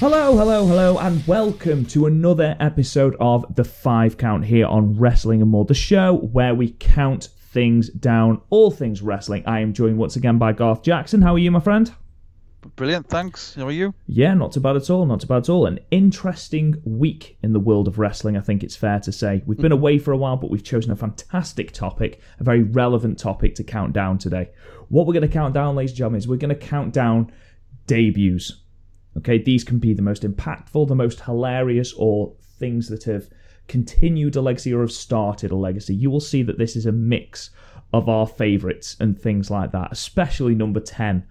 Hello, hello, hello, and welcome to another episode of The Five Count here on Wrestling and More, the show where we count things down, all things wrestling. I am joined once again by Garth Jackson. How are you, my friend? Brilliant, thanks. How are you? Yeah, not too bad at all, not too bad at all. An interesting week in the world of wrestling, I think it's fair to say. We've been mm. away for a while, but we've chosen a fantastic topic, a very relevant topic to count down today. What we're going to count down, ladies and gentlemen, is we're going to count down debuts. Okay, these can be the most impactful, the most hilarious, or things that have continued a legacy or have started a legacy. You will see that this is a mix of our favourites and things like that, especially number 10.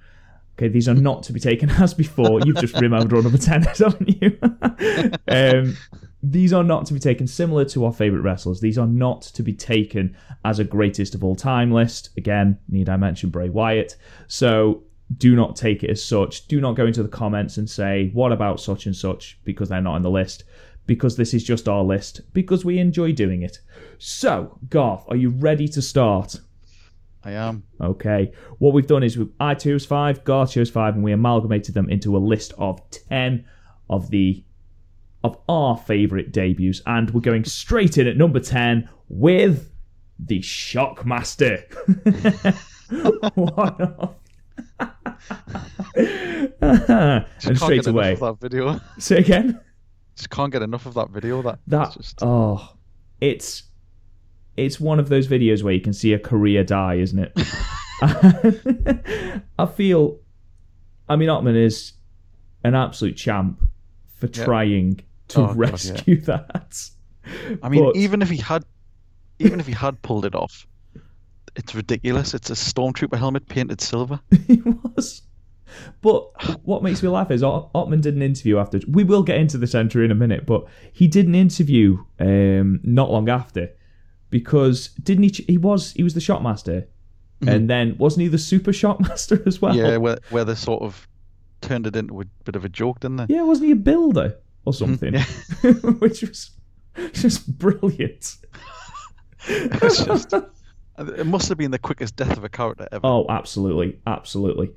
Okay, these are not to be taken as before. You've just remembered all number 10, haven't you? um, these are not to be taken similar to our favourite wrestlers. These are not to be taken as a greatest of all time list. Again, need I mention Bray Wyatt? So do not take it as such. Do not go into the comments and say, what about such and such, because they're not on the list. Because this is just our list, because we enjoy doing it. So, Garth, are you ready to start? I am. Okay. What we've done is we, I chose five, Garth chose five, and we amalgamated them into a list of ten of the of our favourite debuts, and we're going straight in at number ten with the Shockmaster. One off. And straight away. that video. Say again. Just can't get enough of that video. That That just oh, it's it's one of those videos where you can see a career die, isn't it? I feel, I mean, Ottman is an absolute champ for Yeah. trying to Oh, God, yeah. rescue that. I mean, But- even if he had, even if he had pulled it off, it's ridiculous. It's a stormtrooper helmet painted silver. he was. But what makes me laugh is Ot- Ottman did an interview after. We will get into the centre in a minute, but he did an interview um, not long after because didn't he? ch- He was he was the Shockmaster, and then wasn't he the super Shockmaster as well? Mm-hmm. Yeah, where where they sort of turned it into a bit of a joke, didn't they? Yeah, wasn't he a builder or something? Mm-hmm. yeah. Which was just brilliant. It's just, it must have been the quickest death of a character ever. Oh, absolutely, absolutely.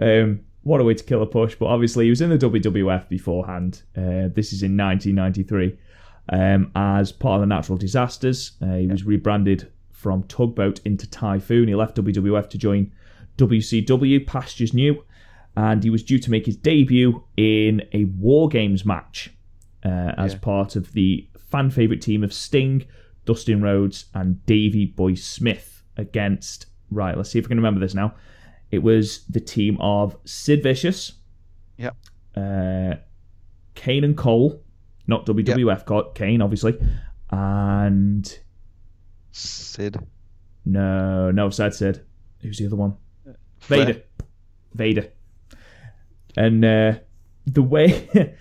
Um, what a way to kill a push! But obviously, he was in the WWF beforehand. Uh, this is in 1993 um, as part of the Natural Disasters. Uh, he was rebranded from Tugboat into Typhoon. He left WWF to join WCW, Pastures New, and he was due to make his debut in a War Games match uh, as Yeah. part of the fan favorite team of Sting, Dustin Rhodes, and Davey Boy Smith against. Right, let's see if we can remember this now. It was the team of Sid Vicious, Yep. uh, Kane and Cole, not WWF Co- Kane, obviously, and Sid. no, no, Sad Sid. Who's the other one? Flair. Vader. Vader. And uh, the way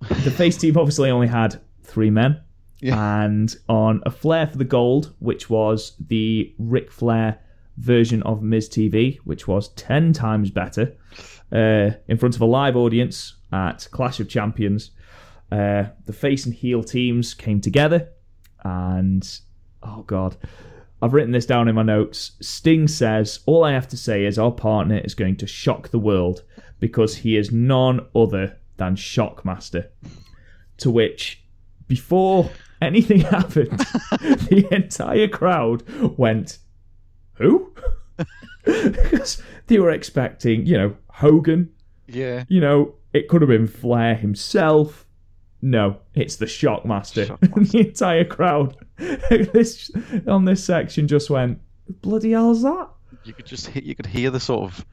the face team obviously only had three men. Yeah. And on a Flair for the Gold, which was the Ric Flair version of Miz TV, which was 10 times better, uh, in front of a live audience at Clash of Champions, uh, the face and heel teams came together. And, oh God, I've written this down in my notes. Sting says, All I have to say is our partner is going to shock the world because he is none other than Shockmaster. To which, before anything happened, the entire crowd went, Who? because they were expecting, you know, Hogan, Yeah. you know, it could have been Flair himself. No, it's the Shockmaster. Shockmaster. the entire crowd this, on this section just went, bloody hell's that? You could just hear, you could hear the sort of,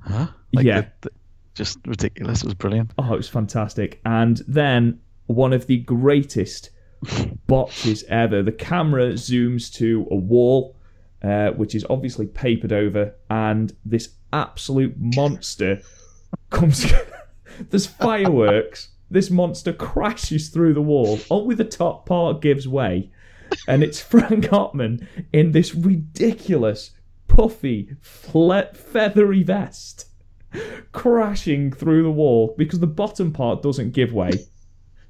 huh? Like Yeah. the- the- just ridiculous. It was brilliant. Oh, it was fantastic. And then one of the greatest botches ever. The camera zooms to a wall, uh, which is obviously papered over, and this absolute monster comes. There's fireworks. This monster crashes through the wall. Only the top part gives way, and it's Frank Ottman in this ridiculous, puffy, fle- feathery vest crashing through the wall because the bottom part doesn't give way.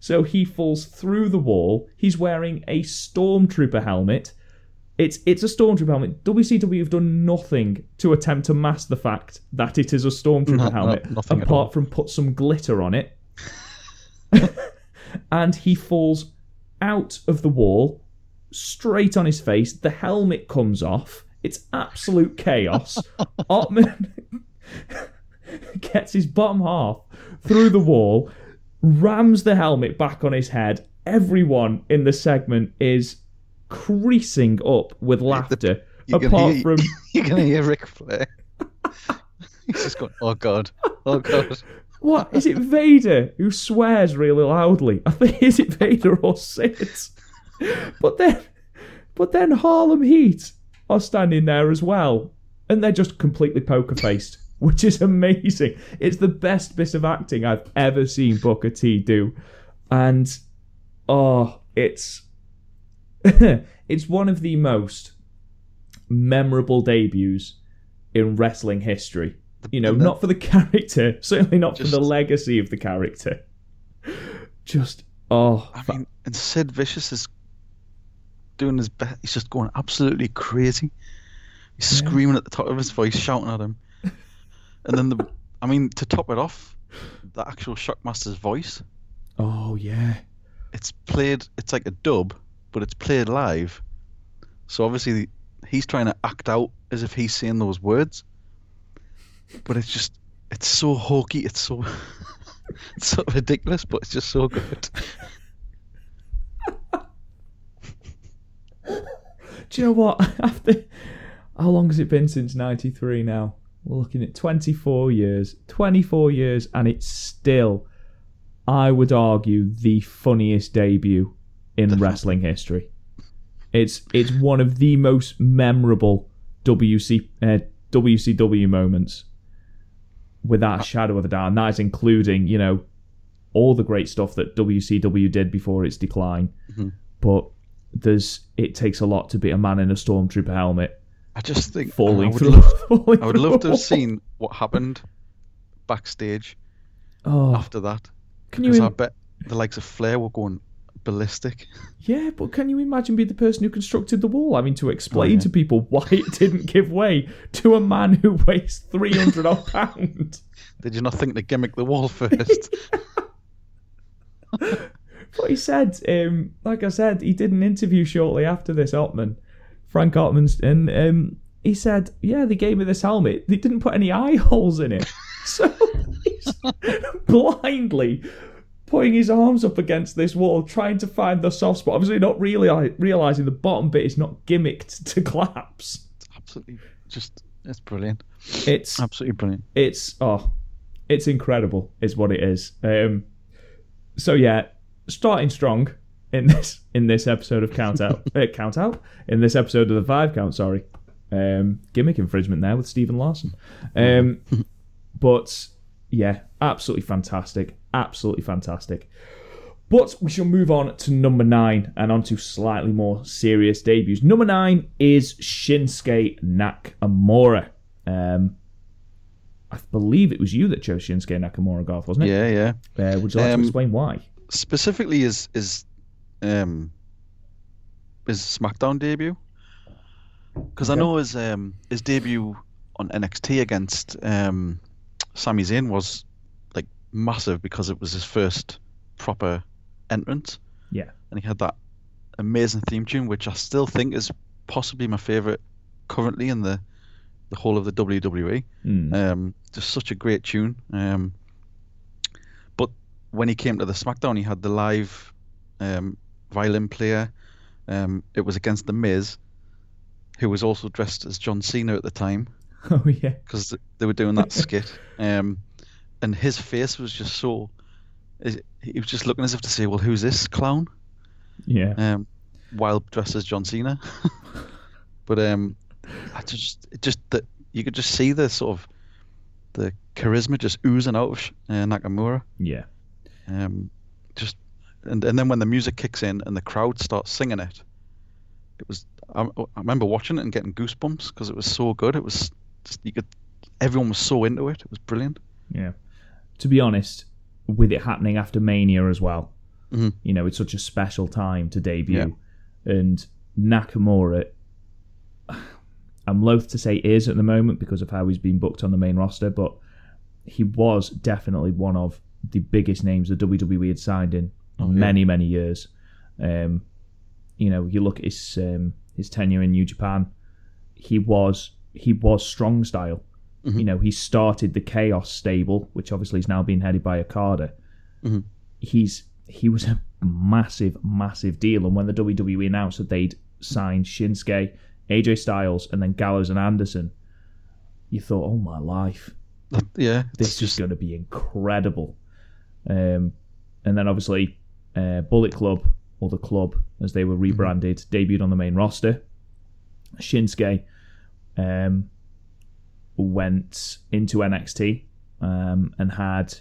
So he falls through the wall. He's wearing a stormtrooper helmet. It's it's a stormtrooper helmet. WCW have done nothing to attempt to mask the fact that it is a stormtrooper No, helmet, apart from put some glitter on it. and he falls out of the wall, straight on his face. The helmet comes off. It's absolute chaos. Ottman gets his bottom half through the wall, rams the helmet back on his head. Everyone in the segment is creasing up with laughter. You're apart hear- from You're gonna hear Ric Flair. He's just going, "Oh God, oh God." what is it? Vader who swears really loudly. I think is it Vader or Sid? But then, but then Harlem Heat are standing there as well, and they're just completely poker faced, which is amazing. It's the best bit of acting I've ever seen Booker T do, and oh, it's it's one of the most memorable debuts in wrestling history. You know, not for the character, certainly not for the legacy of the character. Just oh, I mean, and Sid Vicious is doing his best. He's just going absolutely crazy. He's Yeah. screaming at the top of his voice, shouting at him. And then the, I mean, to top it off, the actual Shockmaster's voice. oh yeah, It's played. It's like a dub, but it's played live. So obviously, he's trying to act out as if he's saying those words. But it's just, it's so hokey. It's so, it's so ridiculous, but it's just so good. Do you know what? After how long has it been since '93 now? We're looking at 24 years. 24 years, and it's still, I would argue, the funniest debut in Definitely. wrestling history. It's it's one of the most memorable WC uh, WCW moments, without a shadow of a doubt. And that is including, you know, all the great stuff that WCW did before its decline. Mhm. But there's it takes a lot to beat a man in a stormtrooper helmet I just think falling I would through. love- I would love to have seen what happened backstage Oh, after that. can you? Because I bet the likes of Flair were going ballistic. yeah, but can you imagine being the person who constructed the wall? I mean, to explain Oh, yeah. to people why it didn't give way to a man who weighs three hundred odd pounds. Did you not think to gimmick the wall first? But he said, um, like I said, he did an interview shortly after this, Ottman, Frank Ottman, and um, he said, yeah, they gave me this helmet. They didn't put any eye holes in it. So he's blindly putting his arms up against this wall, trying to find the soft spot. Obviously, not really realizing the bottom bit is not gimmicked to collapse. It's absolutely just it's brilliant. It's Absolutely brilliant. it's oh, it's incredible, is what it is. Um, so yeah, starting strong in this in this episode of Count Out, uh, Count Out in this episode of the Five Count. Sorry, um, gimmick infringement there with Stephen Larson. Um, but yeah, absolutely fantastic, absolutely fantastic. But we shall move on to number nine and on to slightly more serious debuts. Number nine is Shinsuke Nakamura. Um, I believe it was you that chose Shinsuke Nakamura, Garth, wasn't it? Yeah, yeah. Uh, would you like Um, to explain why? Specifically, is is um his SmackDown debut because I know his um his debut on NXT against um Sami Zayn was like massive because it was his first proper entrance. Yeah. and he had that amazing theme tune, which I still think is possibly my favorite currently in the the whole of the WWE. Mm. Um, just such a great tune. Um, but when he came to the SmackDown, he had the live um, violin player. Um, it was against the Miz, who was also dressed as John Cena at the time oh yeah, because they were doing that skit. Um, and his face was just so. He was just looking as if to say, "Well, who's this clown?" yeah, um, while dressed as John Cena. but um, I just it just that you could just see the sort of the charisma just oozing out of uh, Nakamura. yeah. Um, just and and then when the music kicks in and the crowd starts singing it, it was I, I remember watching it and getting goosebumps because it was so good. It was just you could everyone was so into it. It was brilliant. Yeah. To be honest, with it happening after Mania as well, Mhm. you know, it's such a special time to debut. And Nakamura, I'm loath to say is at the moment because of how he's been booked on the main roster, but he was definitely one of the biggest names the WWE had signed in Oh, yeah. many many years. Um, you know, you look at his um, his tenure in New Japan. He was he was strong style. Mm-hmm. You know, he started the Chaos stable, which obviously is now being headed by Okada. Mhm. He's he was a massive massive deal, and when the WWE announced that they'd signed Shinsuke, AJ Styles, and then Gallows and Anderson, you thought, "Oh my life, yeah, this it's is going to be incredible. Um, and then obviously, uh, Bullet Club, or the Club as they were rebranded, debuted on the main roster. Shinsuke um, went into NXT um, and had,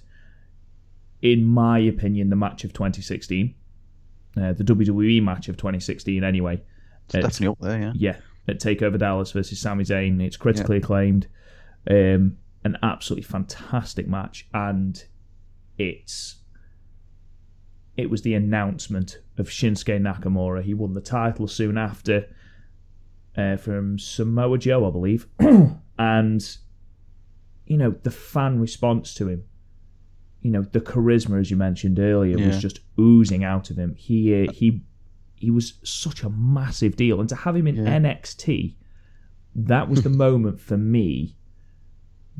in my opinion, the match of 2016, uh, the WWE match of 2016 anyway. it's At- definitely up there. Yeah, yeah, at Takeover Dallas versus Sami Zayn. It's critically acclaimed. Um, an absolutely fantastic match, and it's it was the announcement of Shinsuke Nakamura. He won the title soon after uh, from Samoa Joe, I believe, and you know the fan response to him. You know the charisma, as you mentioned earlier, was just oozing out of him. He uh, he he was such a massive deal, and to have him in Yeah. NXT, that was the moment for me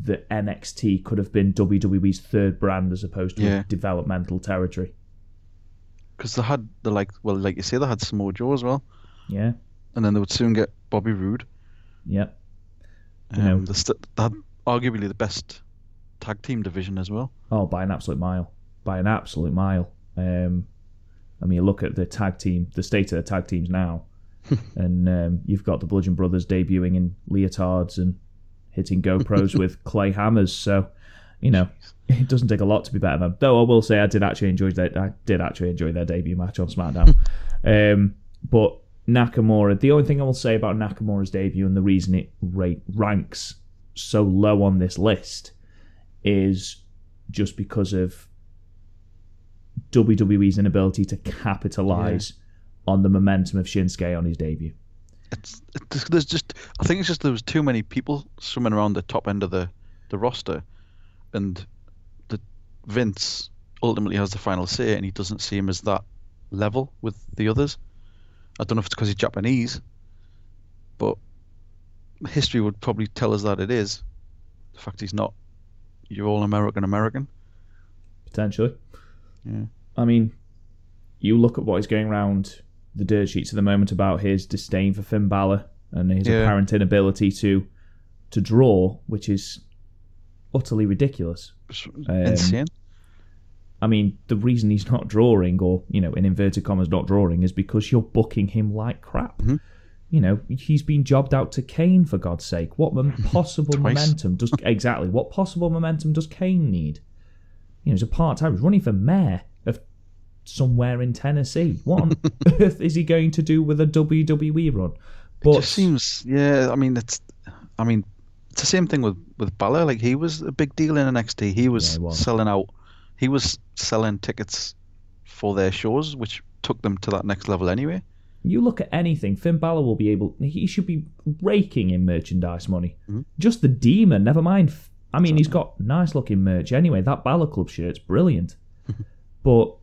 that NXT could have been WWE's third brand as opposed to Yeah. a developmental territory. Because they had the like well, like you say, they had Samoa Joe as well, Yeah, and then they would soon get Bobby Roode. yeah, Um, know- they, st- they had arguably the best tag team division as well. Oh, by an absolute mile. By an absolute mile. Um, I mean, look at the tag team, the state of the tag teams now. and um, you've got the Bludgeon Brothers debuting in leotards and hitting GoPros with clay hammers. So, you know, it doesn't take a lot to be better than. Though I will say, I did actually enjoy that. I did actually enjoy their debut match on SmackDown. um, but Nakamura, the only thing I will say about Nakamura's debut and the reason it rate, ranks so low on this list is just because of WWE's inability to capitalize on the momentum of Shinsuke on his debut. It's, it's there's just I think it's just there was too many people swimming around the top end of the the roster, and the Vince ultimately has the final say, and he doesn't see him as that level with the others. I don't know if it's because he's Japanese, but history would probably tell us that it is. The fact he's not you're all American American. Potentially. Yeah. I mean, you look at what is going around the dirt sheets at the moment about his disdain for Finn Balor and his Yeah. apparent inability to to draw, which is utterly ridiculous. Um, insane. I mean, the reason he's not drawing, or you know, in inverted commas, not drawing, is because you're booking him like crap. Mhm. You know, he's been jobbed out to Kane for God's sake. What possible momentum does exactly? What possible momentum does Kane need? You know, he's a part-time. He's running for mayor of somewhere in Tennessee. What on earth is he going to do with a WWE run? But it just seems yeah i mean it's i mean it's the same thing with with Balor like he was a big deal in NXT he was, Yeah, he was. selling out he was selling tickets for their shows which took them to that next level anyway You look at anything, Finn Balor will be able. He should be raking in merchandise money. Mhm. Just the demon, never mind. I mean, he's got nice looking merch anyway. That Balor Club shirt's brilliant. but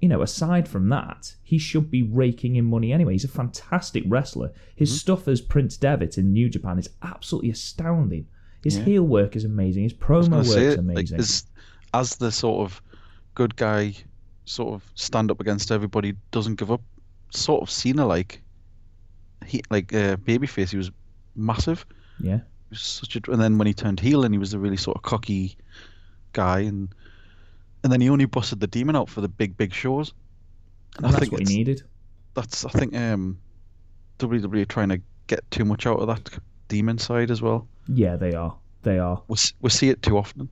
you know, aside from that, he should be raking in money anyway. He's a fantastic wrestler. His stuff as Prince Devitt in New Japan is absolutely astounding. His Yeah. heel work is amazing. His promo work is gonna like, amazing. as, as the sort of good guy sort of stand up against everybody doesn't give up sort of Cena like he like uh, babyface he was massive yeah, was such a, and then when he turned heel and he was a really sort of cocky guy and and then he only busted the demon out for the big big shows and and I that's think what he needed. that's I think um WWE trying to get too much out of that demon side as well Yeah, they are. They are. we we see it too often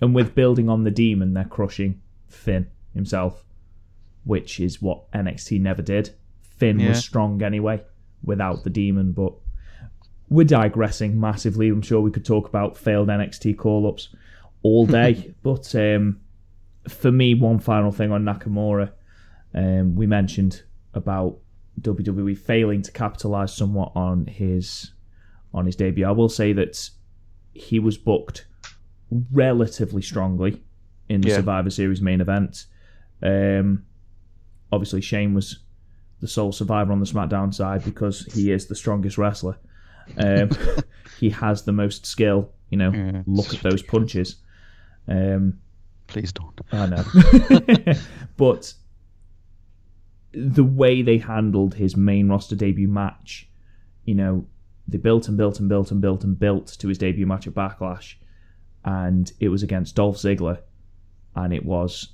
And with building on the demon, they're crushing Finn himself, which is what NXT never did. Finn Yeah. was strong anyway without the demon, but we're digressing massively. I'm sure we could talk about failed NXT call ups all day. but um, for me, one final thing on Nakamura. Um, we mentioned about WWE failing to capitalize somewhat on his on his debut. I will say that he was booked relatively strongly in the Yeah. Survivor Series main event. Um, obviously, Shane was the sole survivor on the SmackDown side because he is the strongest wrestler. Um, he has the most skill. You know, Yeah, look at those punches. Um, Please don't. I know. but the way they handled his main roster debut match, you know, they built and built and built and built and built to his debut match at Backlash, and it was against Dolph Ziggler, and it was,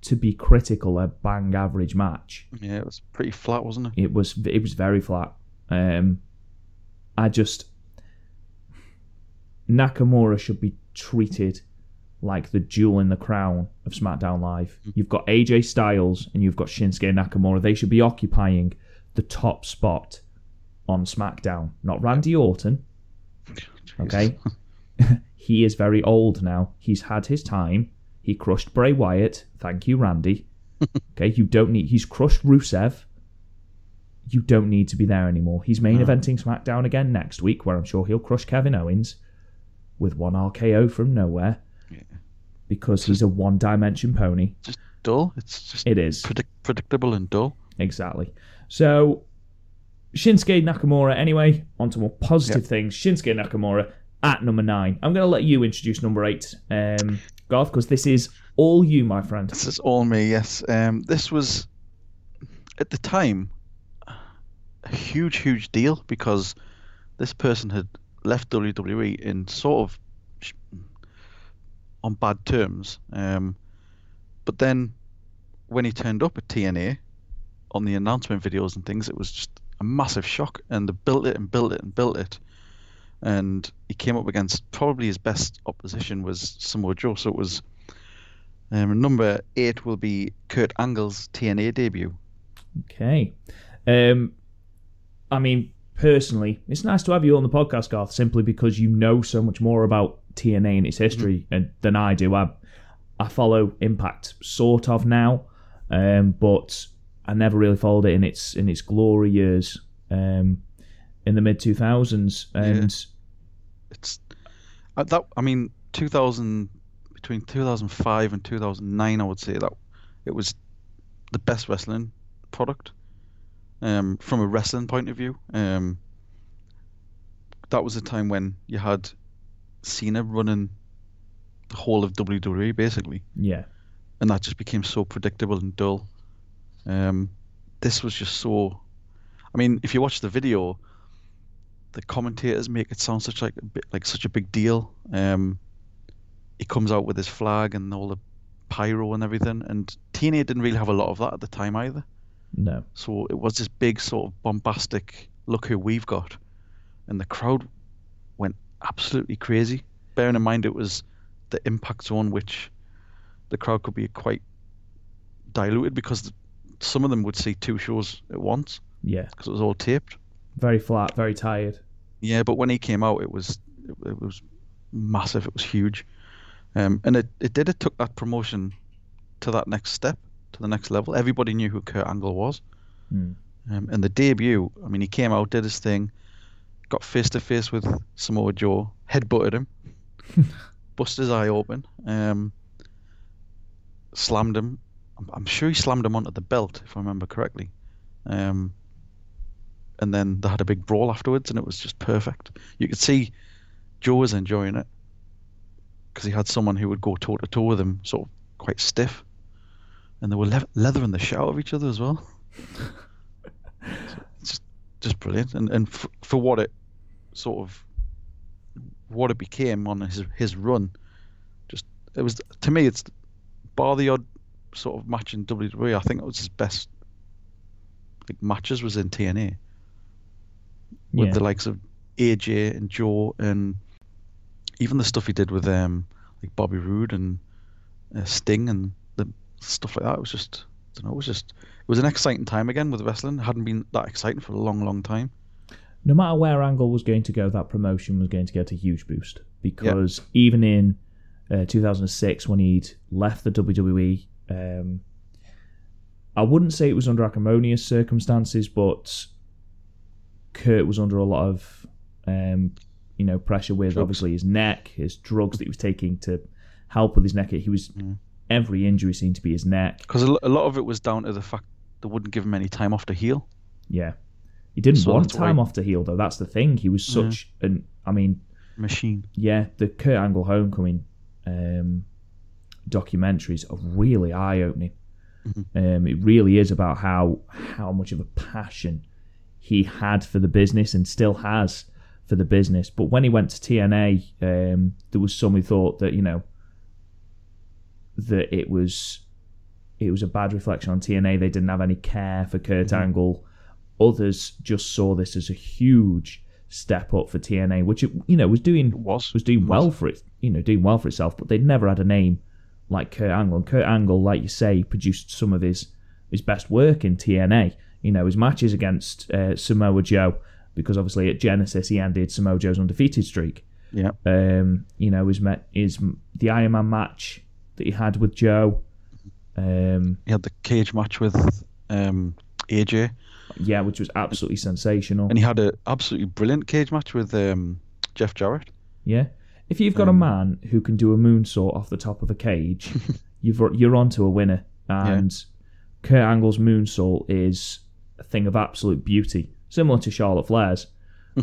to be critical, a bang average match. Yeah, it was pretty flat, wasn't it? It was it was very flat. Um, I just Nakamura should be treated like the jewel in the crown of SmackDown Live. Mm-hmm. You've got AJ Styles and you've got Shinsuke Nakamura. They should be occupying the top spot on SmackDown, not Randy Orton. Okay, he is very old now. He's had his time. He crushed Bray Wyatt. Thank you, Randy. okay, you don't need. He's crushed Rusev you don't need to be there anymore. He's main eventing SmackDown again next week, where I'm sure he'll crush Kevin Owens with one RKO from nowhere because he's a one dimension pony. Just dull. It's just It is. predict- predictable and dull. Exactly. So, Shinsuke Nakamura, anyway, on to more positive things. Shinsuke Nakamura at number nine. I'm going to let you introduce number eight, um, Garth, because this is all you, my friend. This is all me, yes. Um, this was, at the time, a huge, huge deal because this person had left WWE in sort of on bad terms. Um, but then when he turned up at TNA on the announcement videos and things, it was just a massive shock. And they built it and built it and built it. And he came up against probably his best opposition was Samoa Joe. So it was um, number eight will be Kurt Angle's TNA debut. Okay. Um, I mean, personally, it's nice to have you on the podcast, Garth, simply because you know so much more about TNA in its history and, than I do. I, I follow Impact sort of now, um, but I never really followed it in its in its glory years um, in the mid two thousands. And It's uh, that I mean 2000 between 2005 and 2009 I would say that it was the best wrestling product um, from a wrestling point of view. Um, that was a time when you had Cena running the whole of WWE basically. yeah, and that just became so predictable and dull. Um, this was just so. I mean, if you watch the video, the commentators make it sound such like a bit, like such a big deal. Um, he comes out with his flag and all the pyro and everything, and TNA didn't really have a lot of that at the time either. no, So it was this big sort of bombastic look who we've got, and the crowd went absolutely crazy. Bearing in mind it was the impact zone, which the crowd could be quite diluted because some of them would see two shows at once yeah, because it was all taped. very flat, very tired. Yeah, but when he came out, it was it, it was massive. It was huge, um, and it, it did. It took that promotion to that next step, to the next level. Everybody knew who Kurt Angle was, Hmm. um, and the debut. I mean, he came out, did his thing, got face to face with Samoa Joe, headbutted him, busted his eye open, um, slammed him. I'm, I'm sure he slammed him onto the belt, if I remember correctly. Um, and then they had a big brawl afterwards, and it was just perfect. You could see Joe was enjoying it because he had someone who would go toe to toe with him, sort of quite stiff, and they were le- leathering the shit out of each other as well. So it's just, just brilliant, and and f- for what it sort of what it became on his his run, just it was to me it's bar the odd sort of match in WWE. I think it was his best like matches was in TNA with Yeah. the likes of AJ and Joe and even the stuff he did with um like Bobby Roode and uh, Sting and the stuff like that. It was just I don't know. It was just it was an exciting time again with wrestling. It hadn't been that exciting for a long, long time. no matter where Angle was going to go, that promotion was going to get a huge boost because even in uh, 2006, when he'd left the WWE, um, I wouldn't say it was under acrimonious circumstances, but Kurt was under a lot of, um, you know, pressure with Drugs. obviously his neck, his drugs that he was taking to help with his neck. He was every injury seemed to be his neck. Because a, lot of it was down to the fact they wouldn't give him any time off to heal. Yeah, he didn't So want that's why- time off to heal though. That's the thing. He was such an. I mean, Machine. yeah, the Kurt Angle Homecoming um, documentaries are really eye opening. Um, it really is about how how much of a passion he had for the business and still has for the business. But when he went to TNA, um, there was some who thought that you know that it was it was a bad reflection on TNA. They didn't have any care for Kurt Angle. Others just saw this as a huge step up for TNA, which it, you know was doing was. was doing Was. well for it, you know, doing well for itself. But they'd never had a name like Kurt Angle. And Kurt Angle, like you say, produced some of his his best work in TNA. You know, his matches against uh, Samoa Joe, because obviously at Genesis he ended Samoa Joe's undefeated streak. Yeah. Um, you know, his met his the Iron Man match that he had with Joe. Um, He had the cage match with um, AJ, yeah, which was absolutely sensational. and he had an absolutely brilliant cage match with um, Jeff Jarrett. Yeah. If you've got a man who can do a moonsault off the top of a cage, you've you're onto a winner. And Kurt Angle's moonsault is a thing of absolute beauty, similar to Charlotte Flair's,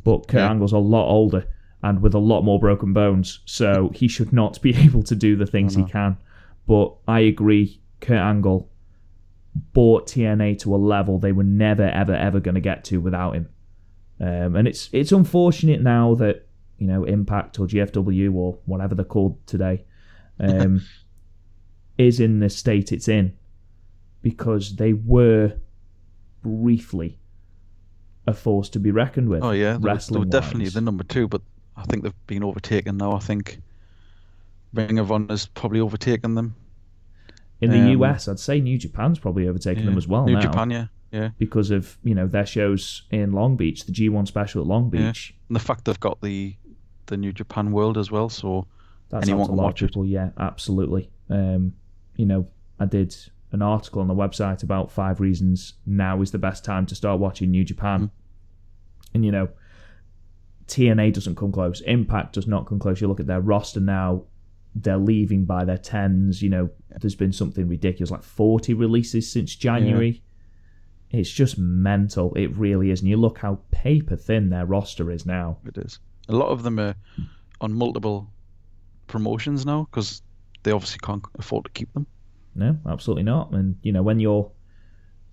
but Kurt Yeah. Angle's a lot older and with a lot more broken bones, so he should not be able to do the things he can. But I agree, Kurt Angle brought TNA to a level they were never, ever, ever going to get to without him. Um, and it's it's unfortunate now that you know Impact or GFW or whatever they're called today um, is in the state it's in because they were briefly a force to be reckoned with. Oh yeah, they were, they were definitely the number two, but I think they've been overtaken now. I think Ring of Honor's probably overtaken them. in the um, US. I'd say New Japan's probably overtaken them as well New now Japan, yeah, yeah. because of you know their shows in Long Beach, the G1 special at Long Yeah. Beach. And the fact they've got the the New Japan World as well, so That's Anyone can watch it. people. Yeah, absolutely. Um, you know, I did an article on the website about five reasons now is the best time to start watching New Japan. Mm. And you know, TNA doesn't come close. Impact does not come close. You look at their roster now; they're leaving by their tens. You know, there's been something ridiculous, like 40 releases since January. It's just mental. It really is. And you look how paper thin their roster is now. it is. A lot of them are on multiple promotions now because they obviously can't afford to keep them. No, absolutely not. And you know, when you're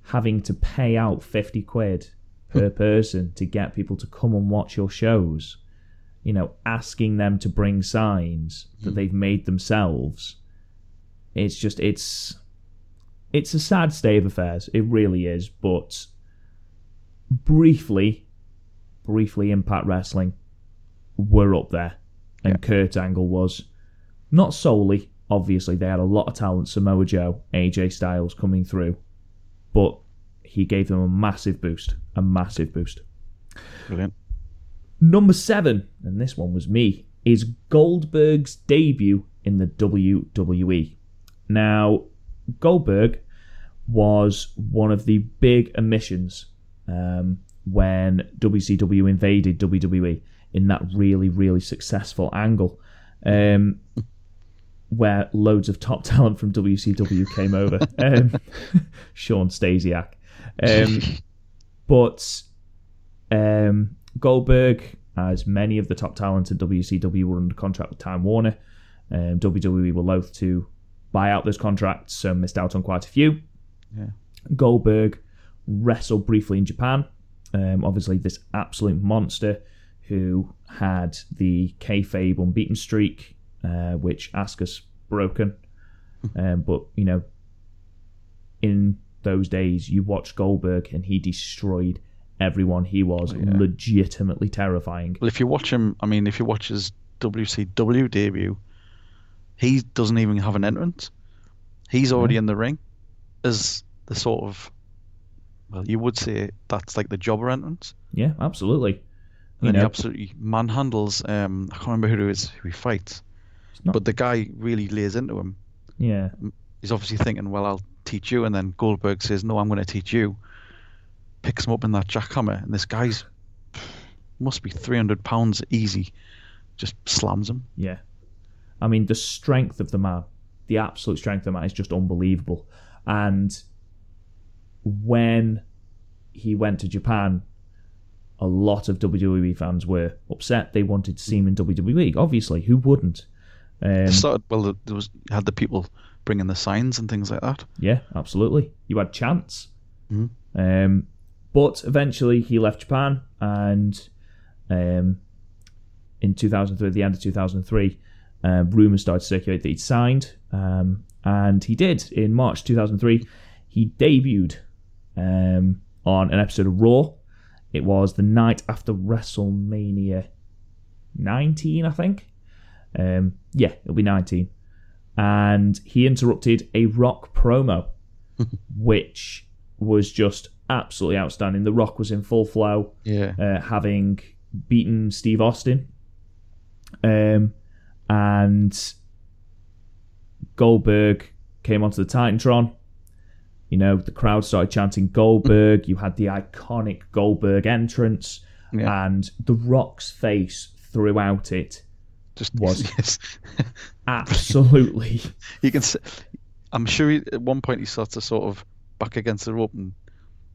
having to pay out fifty quid per person to get people to come and watch your shows, you know, asking them to bring signs that hmm. they've made themselves, it's just it's it's a sad state of affairs. It really is. But briefly, briefly, Impact Wrestling were up there, and Kurt Angle was not solely. Obviously, they had a lot of talent. Samoa Joe, AJ Styles coming through, but he gave them a massive boost, a massive boost. Brilliant. Number seven, and this one was me, is Goldberg's debut in the WWE. Now, Goldberg was one of the big omissions um, when WCW invaded WWE in that really, really successful angle. Um, where loads of top talent from WCW came over. Um, Shawn Stasiak. Um, but um, Goldberg, as many of the top talent at WCW were under contract with Time Warner, um, WWE were loath to buy out those contracts, so missed out on quite a few. Yeah. Goldberg wrestled briefly in Japan. Um, obviously, this absolute monster who had the kayfabe unbeaten streak, uh, which Asuka's broken. Um, but you know, in those days, you watched Goldberg and he destroyed everyone. He was yeah. legitimately terrifying. Well, if you watch him, I mean, if you watch his WCW debut, he doesn't even have an entrance. He's already in the ring as the sort of, well, you would say that's like the jobber entrance. Yeah, absolutely. You And he know, absolutely manhandles. Um, I can't remember who it is who he fights, but the guy really lays into him. yeah, He's obviously thinking, well, I'll teach you, and then Goldberg says, no, I'm going to teach you. Picks him up in that jackhammer, and this guy's must be 300 pounds easy. Just slams him. yeah. I mean, the strength of the man, the absolute strength of the man is just unbelievable. And when he went to Japan, a lot of WWE fans were upset. They wanted to see him in WWE. Obviously, who wouldn't? Um, started, well, there was had the people bringing the signs and things like that. yeah, absolutely. You had chance. Mhm. Um, but eventually, he left Japan, and um, in 2003, at the end of 2003, uh, rumors started to circulate that he'd signed, um, and he did in March 2003. He debuted um, on an episode of Raw. It was the night after WrestleMania 19, I think. Um, yeah, it'll be 19. And he interrupted a Rock promo, which was just absolutely outstanding. The Rock was in full flow Yeah. uh, having beaten Steve Austin. Um, and Goldberg came onto the Titantron. You know, the crowd started chanting Goldberg. You had the iconic Goldberg entrance, Yeah. and The Rock's face throughout it Just was- yes. absolutely. you can. I'm sure he, at one point he starts to sort of back against the rope and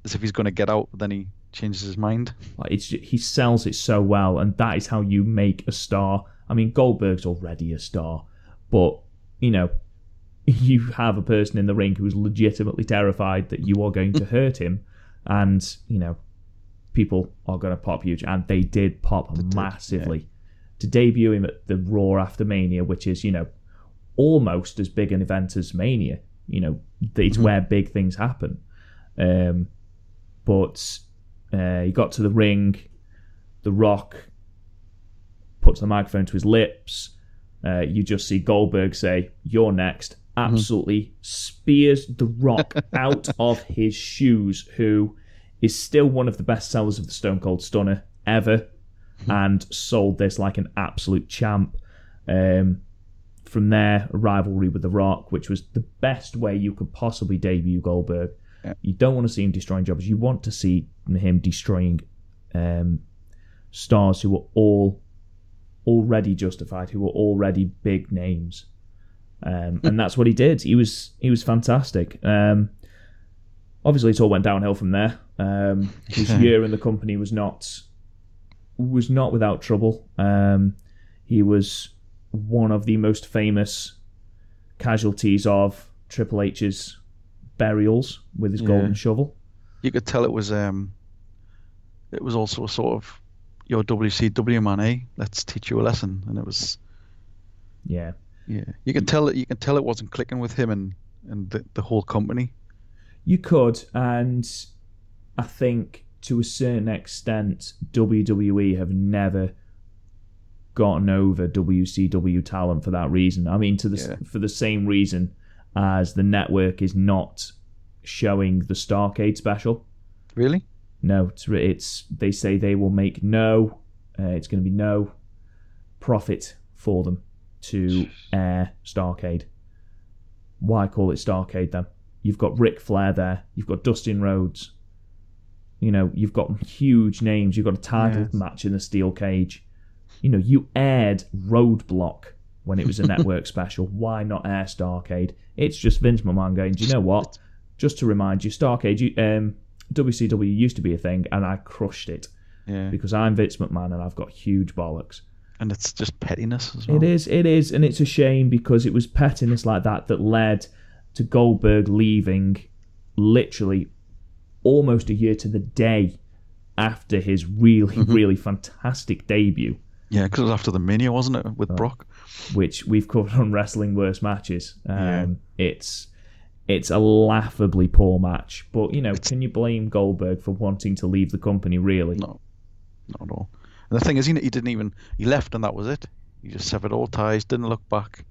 as if he's going to get out, but then he changes his mind. Like it's he sells it so well, and that is how you make a star. I mean, Goldberg's already a star, but you know, you have a person in the ring who's legitimately terrified that you are going to hurt him, and you know, people are going to pop huge, and they did pop massively to debut him at the Raw after Mania, which is you know almost as big an event as Mania. You know, it's where big things happen. Um, but uh, he got to the ring. The Rock puts the microphone to his lips. Uh, you just see Goldberg say, "You're next." Absolutely spears the Rock out of his shoes. Who is still one of the best sellers of the Stone Cold Stunner ever, and sold this like an absolute champ. Um, from there, a rivalry with The Rock, which was the best way you could possibly debut Goldberg. Yeah. You don't want to see him destroying jobs. You want to see him destroying um, stars who were all already justified, who were already big names. Um, and that's what he did. He was he was fantastic. Um, obviously, it all went downhill from there. Um, his year in the company was not was not without trouble. Um, he was one of the most famous casualties of Triple H's burials with his Yeah. golden shovel. You could tell it was um, it was also a sort of your WCW man, eh? Let's teach you a lesson, and it was Yeah, yeah. You could tell it. You can tell it wasn't clicking with him and and the, the whole company. you could, and I think to a certain extent, WWE have never gotten over WCW talent for that reason. I mean, to the Yeah. for the same reason as the network is not showing the Starcade special. Really? No, it's, it's they say they will make no. Uh, it's going to be no profit for them to air Starcade. Why call it Starcade then? You've got Ric Flair there. You've got Dustin Rhodes. You know, you've got huge names. You've got a title Yes. match in a steel cage. You know, you aired Roadblock when it was a network special. Why not air Starcade? It's just Vince McMahon going, do you know what? Just to remind you, Starcade, you, um, WCW used to be a thing, and I crushed it Yeah. because I'm Vince McMahon and I've got huge bollocks. And it's just pettiness as well. It is, it is, and it's a shame because it was pettiness like that that led to Goldberg leaving literally almost a year to the day after his really, really fantastic debut, Yeah, because it was after the Mania, wasn't it, with Brock? which we've covered on Wrestling Worst Matches. Um, Yeah. It's it's a laughably poor match, but you know, can you blame Goldberg for wanting to leave the company? Really? No, not at all. And the thing is, he, he didn't even he left, and that was it. He just severed all ties, didn't look back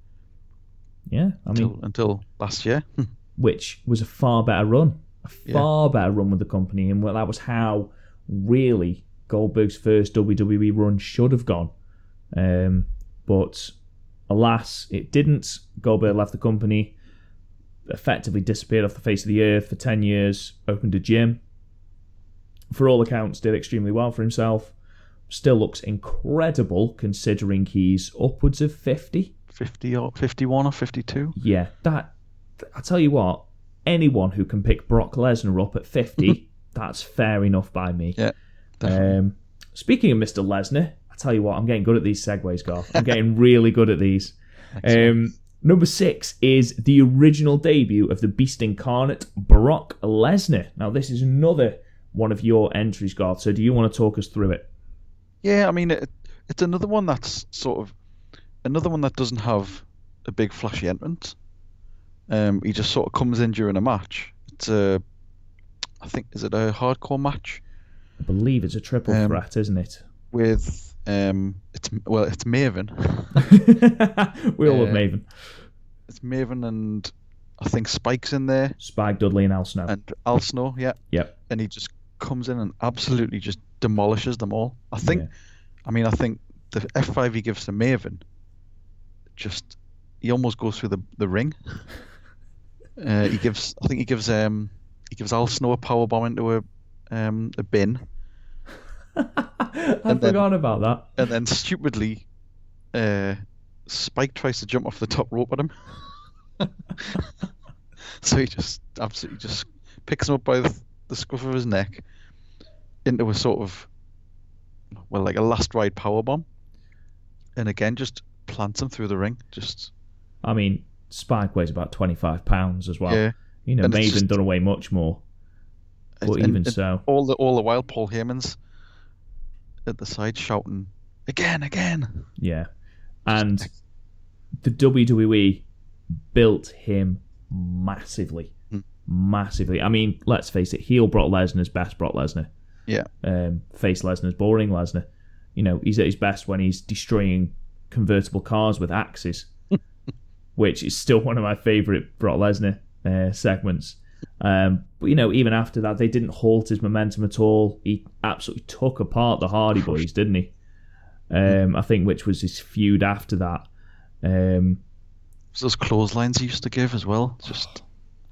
Yeah, I mean, until, until last year. which was a far better run, a Yeah. far better run with the company, and well, that was how really Goldberg's first WWE run should have gone. Um, but alas, it didn't. Goldberg left the company, effectively disappeared off the face of the earth for ten years. Opened a gym. For all accounts, did extremely well for himself. Still looks incredible considering he's upwards of fifty. 50 or 51 or 52. Yeah, that. I tell you what, anyone who can pick Brock Lesnar up at 50, that's fair enough by me. Yeah. Um, speaking of Mr. Lesnar, I tell you what, I'm getting good at these segues, Garth. I'm getting really good at these. Um, number six is the original debut of the Beast Incarnate, Brock Lesnar. Now, this is another one of your entries, Garth. So, do you want to talk us through it? Yeah, I mean, it, it's another one that's sort of another one that doesn't have a big flashy entrance. Um, he just sort of comes in during a match. It's a, I think, is it a hardcore match I believe it's a triple Um, threat, isn't it? with um, it's well, it's Maven, we all love uh, Maven. it's Maven and I think Spike's in there Spike Dudley and Al Snow. and Al Snow, yeah, Yep. and he just comes in and absolutely just demolishes them all. I think, Yeah. I mean, I think the F5 he gives to Maven, just he almost goes through the the ring. Uh, he gives, I think he gives um he gives Al Snow a power bomb into a um a bin, I and then- about that. and then stupidly, uh, Spike tries to jump off the top rope at him. so he just absolutely just picks him up by the, the scruff of his neck into a sort of well, like a last ride power bomb, and again just plants him through the ring. Just I mean, Spike weighs about 25 pounds as well. yeah, You know, And Maven just- done away much more. But and- even and so, all the all the while Paul Heyman's at the side shouting again, again. yeah. And the WWE built him massively. Hmm. Massively. I mean, let's face it, heel Brock Lesnar's best Brock Lesnar. Yeah, Um, face Lesnar's boring Lesnar. You know, he's at his best when he's destroying convertible cars with axes, which is still one of my favourite Brock Lesnar uh, segments. Um, but you know, even after that, they didn't halt his momentum at all. He absolutely took apart the Hardy Boys, didn't he? Um, I think which was his feud after that. Um, those clotheslines he used to give as well. Just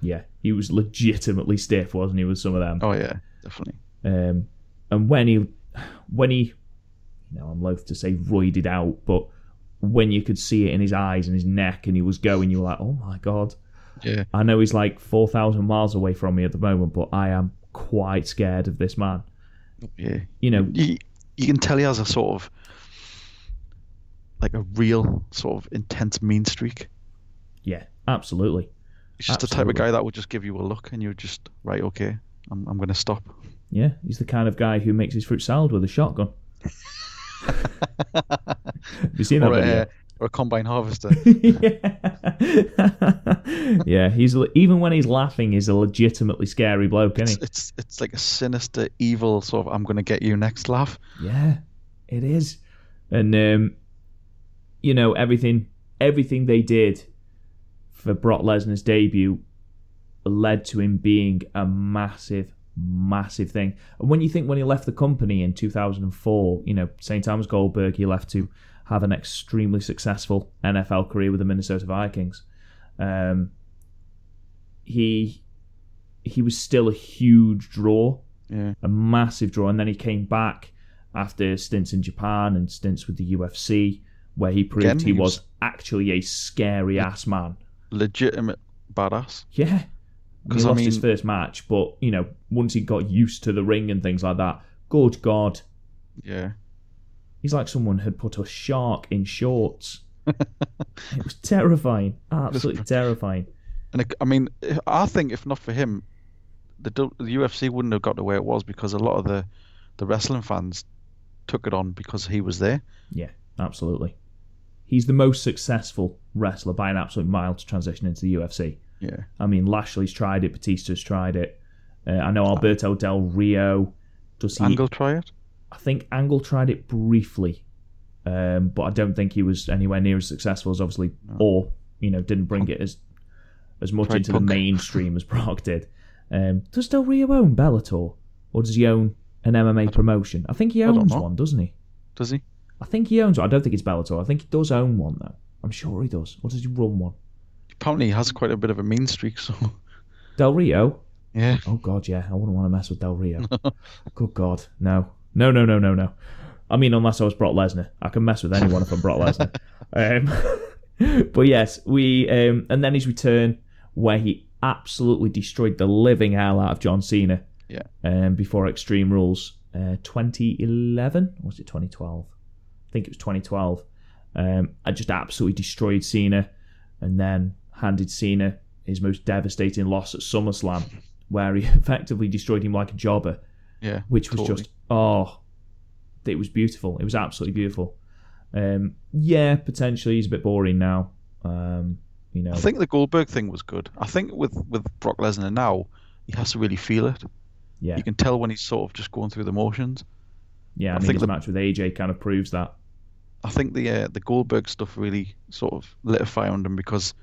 yeah, he was legitimately stiff, wasn't he, with some of them? oh yeah, definitely. Um, and when he, when he, you know, I'm loath to say roided out, but when you could see it in his eyes and his neck, and he was going, you were like, oh my god. Yeah. I know he's like four thousand miles away from me at the moment, but I am quite scared of this man. Yeah, You know, you, you can tell he has a sort of like a real sort of intense mean streak. yeah, absolutely. He's just the type of guy that would just give you a look and you're just right, okay, I'm I'm gonna stop. Yeah, he's the kind of guy who makes his fruit salad with a shotgun. Have you seen that or, video? a, or a combine harvester. yeah. yeah, he's even when he's laughing, he's a legitimately scary bloke, it's, isn't it's it's like a sinister, evil sort of I'm gonna get you next laugh. Yeah, it is. And um, you know everything, everything they did for Brock Lesnar's debut led to him being a massive, massive thing. And when you think when he left the company in 2004, you know St. Thomas Goldberg, he left to have an extremely successful NFL career with the Minnesota Vikings. Um, he he was still a huge draw, Yeah. a massive draw, and then he came back after stints in Japan and stints with the UFC, where he proved Again, he, was, was- actually a scary ass man. Legitimate badass. Yeah. He 'Cause, I lost his mean- first match, but you know, once he got used to the ring and things like that, good God, Yeah. he's like someone had put a shark in shorts. it was terrifying, absolutely terrifying. And I mean, I think if not for him, the the UFC wouldn't have got the way it was because a lot of the the wrestling fans took it on because he was there. Yeah, absolutely. He's the most successful wrestler by an absolute mile to transition into the UFC. Yeah. I mean, Lashley's tried it, Batista's tried it. Uh, I know Alberto Del Rio. Does he? Angle try it. I think Angle tried it briefly, um, but I don't think he was anywhere near as successful as obviously, or you know, didn't bring it as as much Tried into Punk. the mainstream as Brock did. Um, does Del Rio own Bellator, or does he own an MMA promotion? I think he owns one, doesn't he? Does he? I think he owns one. I don't think it's Bellator. I think he does own one though. I'm sure he does. Or does he run one? Apparently, he has quite a bit of a mean streak. So Del Rio. yeah. Oh God, yeah. I wouldn't want to mess with Del Rio. Good God, no, no, no, no, no, no. I mean, unless I was Brock Lesnar, I can mess with anyone if I'm Brock Lesnar. Um, but yes, we um, and then his return where he absolutely destroyed the living hell out of John Cena. Yeah. Um, before Extreme Rules, uh, 2011 or was it 2012? I think it was 2012. Um, I just absolutely destroyed Cena, and then handed Cena his most devastating loss at SummerSlam, where he effectively destroyed him like a jobber, Yeah. which was totally. just oh, it was beautiful. It was absolutely beautiful. Um, yeah, potentially he's a bit boring now. Um, you know, I think the Goldberg thing was good. I think with with Brock Lesnar now, he has to really feel it. yeah, You can tell when he's sort of just going through the motions. yeah. I, I mean, think his the- match with AJ kind of proves that. I think the uh, the Goldberg stuff really sort of lit a fire under him because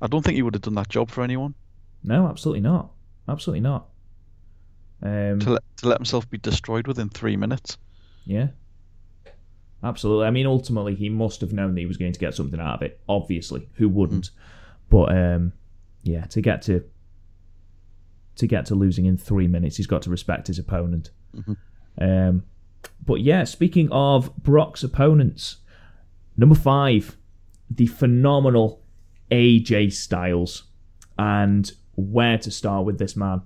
I don't think he would have done that job for anyone No, absolutely not. Absolutely not. Um, to let to let himself be destroyed within three minutes. Yeah. Absolutely. I mean, ultimately, he must have known that he was going to get something out of it. Obviously, who wouldn't? But um, yeah, to get to to get to losing in three minutes, he's got to respect his opponent. Um, but yeah, speaking of Brock's opponents, number five, the phenomenal AJ Styles, and where to start with this man.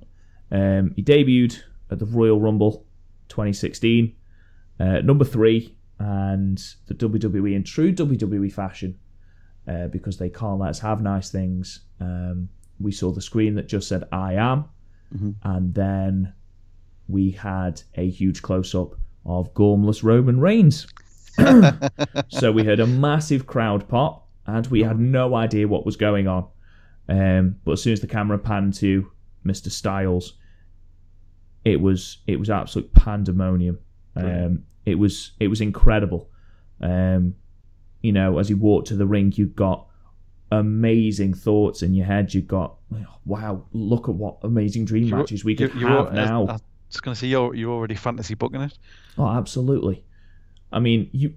Um, he debuted at the Royal Rumble 2016. Uh, number three, and the WWE in true WWE fashion, uh, because they can't let us have nice things. Um, we saw the screen that just said "I am," and then we had a huge close up of gormless Roman Reigns. so we heard a massive crowd pop, and we had no idea what was going on. Um, but as soon as the camera panned to Mr. Styles, it was it was absolute pandemonium. Um, it was it was incredible. Um, you know, as he walked to the ring, you got amazing thoughts in your head. You got wow, look at what amazing dream You- matches we you- could you have al- now. I, I was going to say you're you're already fantasy booking it. Oh, absolutely. I mean, you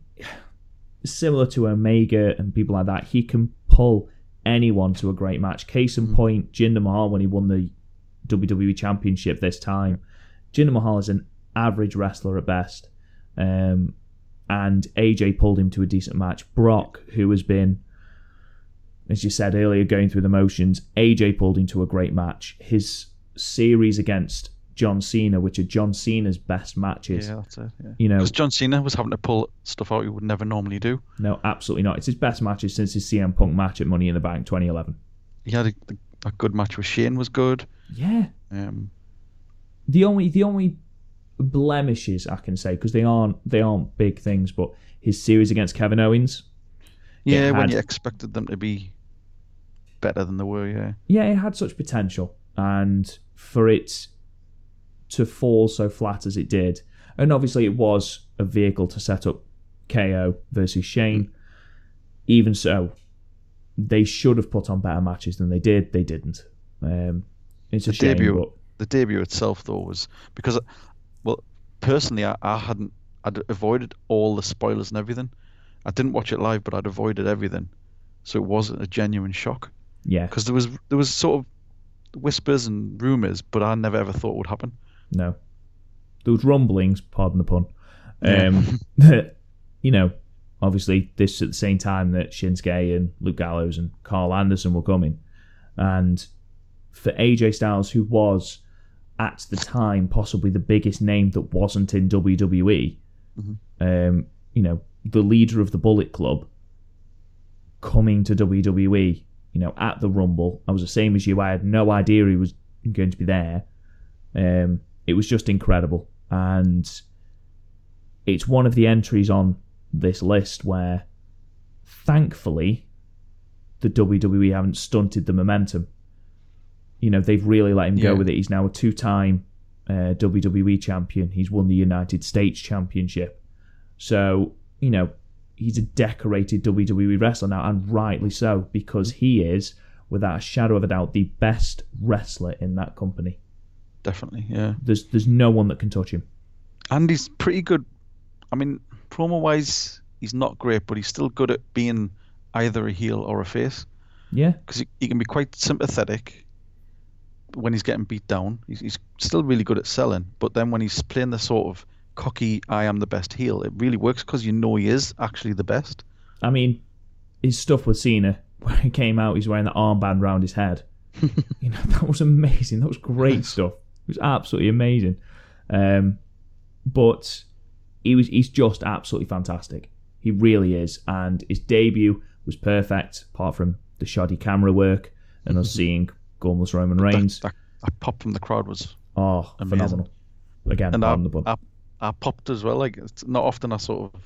similar to Omega and people like that, he can pull anyone to a great match. Case in point, Jinder Mahal when he won the WWE Championship this time. Jinder Mahal is an average wrestler at best, um, and AJ pulled him to a decent match. Brock, who has been, as you said earlier, going through the motions, AJ pulled him to a great match. His series against John Cena, which are John Cena's best matches. Yeah, that's it. Yeah. You know, Because John Cena was having to pull stuff out he would never normally do. no, absolutely not. It's his best matches since his CM Punk match at Money in the Bank 2011. He had a, a good match with Shane was good. Yeah. Um, The only the only blemishes I can say because they aren't they aren't big things, but his series against Kevin Owens, yeah, when you expected them to be better than they were. Yeah, yeah, it had such potential, and for it to fall so flat as it did, and obviously it was a vehicle to set up KO versus Shane. Even so, they should have put on better matches than they did. They didn't. Um, it's a the shame, debut, but the debut itself though was because, well, personally, I, I hadn't, I'd avoided all the spoilers and everything. I didn't watch it live, but I'd avoided everything, so it wasn't a genuine shock yeah, because there was there was sort of whispers and rumors, but I never ever thought it would happen. No. There was rumblings, pardon the pun. Um, that, you know, obviously this at the same time that Shinsuke and Luke Gallows and Karl Anderson were coming. And for AJ Styles, who was at the time possibly the biggest name that wasn't in WWE, um, you know, the leader of the Bullet Club coming to WWE, you know, at the Rumble. I was the same as you. I had no idea he was going to be there. Um, it was just incredible, and it's one of the entries on this list where, thankfully, the WWE haven't stunted the momentum. You know, they've really let him go with it. He's now a two-time uh, WWE champion. He's won the United States Championship. So, you know, he's a decorated WWE wrestler now, and rightly so, because he is, without a shadow of a doubt, the best wrestler in that company. Definitely, yeah. There's there's no one that can touch him. And he's pretty good. I mean, promo wise, he's not great, but he's still good at being either a heel or a face Yeah, because he, he can be quite sympathetic when he's getting beat down. He's, he's still really good at selling, but then when he's playing the sort of cocky, I am the best heel, it really works because you know he is actually the best. I mean, his stuff with Cena when he came out, he's wearing the armband round his head. you know that was amazing. That was great stuff. It was absolutely amazing. Um, but he was he's just absolutely fantastic. He really is, and his debut was perfect. Apart from the shoddy camera work and us seeing Gormless Roman Reigns. That, that, that pop from the crowd was Oh, Amazing. phenomenal! Again, and I. I, I popped as well. Like it's not often I sort of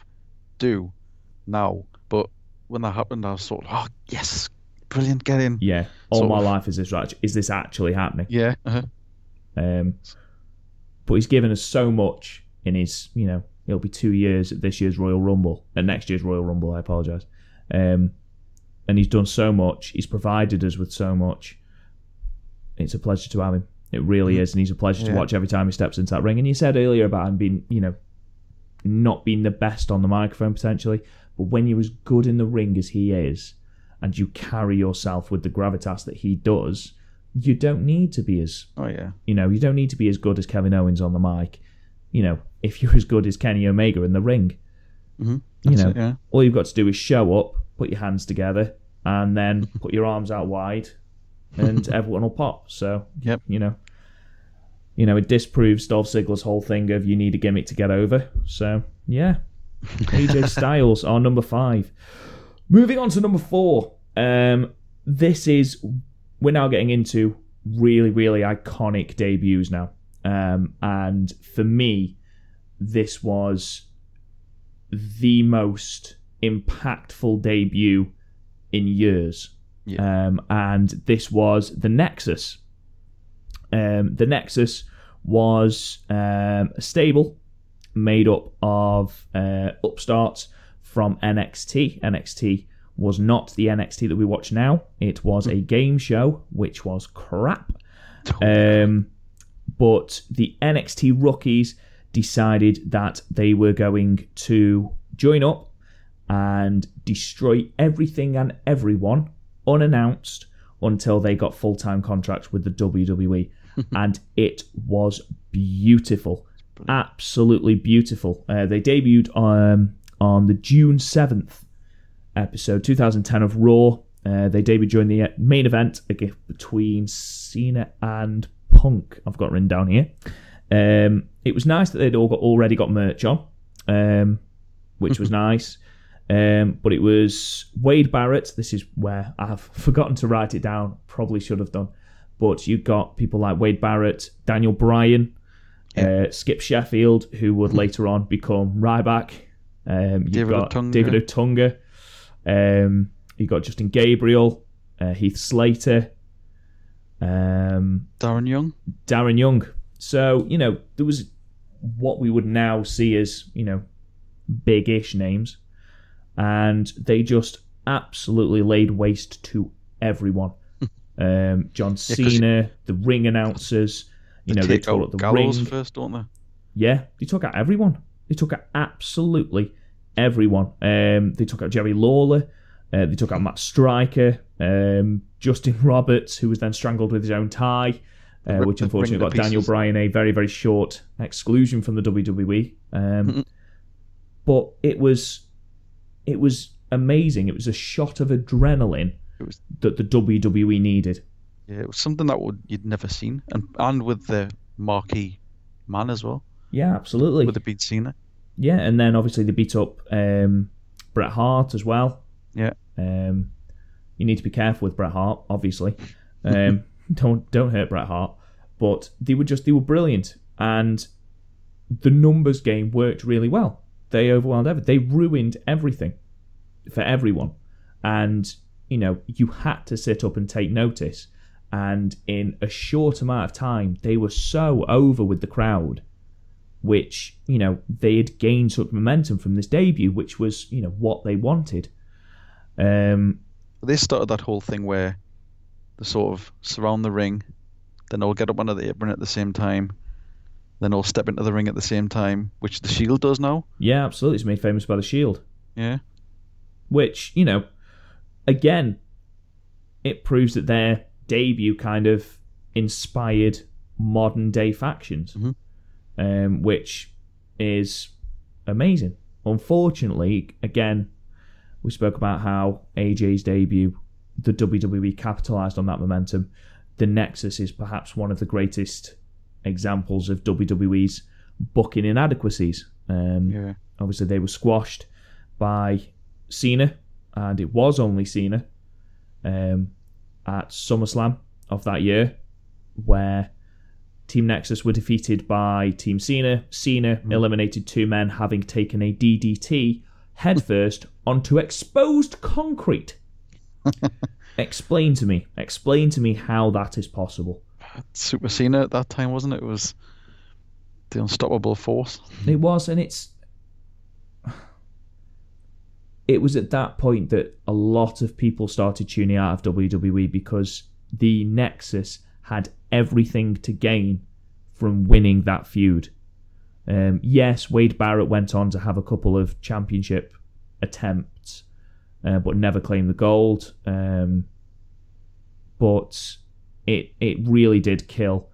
do now, but when that happened, I was sort of, oh yes, brilliant, get in. yeah, all sort my of- life is this right? Is this actually happening? Yeah, uh-huh. Um, but he's given us so much in his, you know, it'll be two years at this year's Royal Rumble and next year's Royal Rumble. I apologise. Um, and he's done so much. He's provided us with so much. It's a pleasure to have him. It really is, and he's a pleasure to watch every time he steps into that ring. And you said earlier about him being, you know, not being the best on the microphone potentially, but when you're as good in the ring as he is, and you carry yourself with the gravitas that he does, you don't need to be as oh yeah, you know, you don't need to be as good as Kevin Owens on the mic. You know, if you're as good as Kenny Omega in the ring, mm-hmm. you know, yeah, all you've got to do is show up, put your hands together, and then put your arms out wide, and everyone will pop. So, Yep. you know, you know, it disproves Dolph Ziggler's whole thing of you need a gimmick to get over. So, yeah, AJ Styles, our number five. Moving on to number four. Um, this is we're now getting into really, really iconic debuts now. Um, and for me, this was the most impactful debut in years. Yeah. Um, and this was the Nexus. Um, the Nexus was um, a stable made up of uh, upstarts from NXT. NXT was not the NXT that we watch now. It was a game show, which was crap. Um, but the NXT rookies decided that they were going to join up and destroy everything and everyone unannounced until they got full time contracts with the WWE. and it was beautiful. Absolutely beautiful. Uh, they debuted um, on the June 7th episode 2010 of Raw. Uh, they debuted during the uh, main event between Cena and Punk. I've got written down here. Um, it was nice that they'd all got already got merch on, um, which was nice. Um, but it was Wade Barrett. This is where I've forgotten to write it down. Probably should have done. But you got people like Wade Barrett, Daniel Bryan, uh, Skip Sheffield, who would later on become Ryback. Um, you've David got Otunga. David Otunga. Um, you got Justin Gabriel, uh, Heath Slater, um, Darren Young. Darren Young. So, you know, there was what we would now see as, you know, big ish names. And they just absolutely laid waste to everyone. um, John Cena, the ring announcers, you know, they tore out up the Gallows ring. first, don't they? Yeah, they took out everyone. They took out absolutely everyone. Um, they took out Jerry Lawler. Uh, they took out Matt Striker, um, Justin Roberts, who was then strangled with his own tie, uh, which unfortunately got to Daniel. Bryan a very, very short exclusion from the WWE. Um, but it was, it was amazing. It was a shot of adrenaline was that the WWE needed. yeah, it was something that would you'd never seen, and and with the marquee man as well, Yeah, absolutely. with the beat Cena. Yeah, and then obviously they beat up um, Bret Hart as well. Yeah. Um, you need to be careful with Bret Hart, obviously. Um, don't don't hurt Bret Hart. But they were just they were brilliant, and the numbers game worked really well. They overwhelmed everything. They ruined everything for everyone, and you know you had to sit up and take notice. And in a short amount of time, they were so over with the crowd which you know they had gained such momentum from this debut, which was you know what they wanted. Um, They started that whole thing where they sort of surround the ring, then all get up under the apron at the same time, then all step into the ring at the same time, which the Shield does now. yeah, absolutely, it's made famous by the Shield, Yeah, which you know, again, it proves that their debut kind of inspired modern day factions, Mhm. Um, which is amazing. Unfortunately, again, We spoke about how AJ's debut, the WWE capitalized on that momentum. The Nexus is perhaps one of the greatest examples of WWE's booking inadequacies. Um, Yeah. obviously, they were squashed by Cena, and it was only Cena um, at SummerSlam of that year, where Team Nexus were defeated by Team Cena. Cena hmm. eliminated two men, having taken a DDT headfirst onto exposed concrete. explain to me, explain to me how that is possible. Super Cena at that time, wasn't it? It was the unstoppable force. It was, and it's. It was at that point that a lot of people started tuning out of WWE because the Nexus had everything to gain from winning that feud. Um, yes, Wade Barrett went on to have a couple of championship attempts, uh, but never claimed the gold. Um, but it it really did kill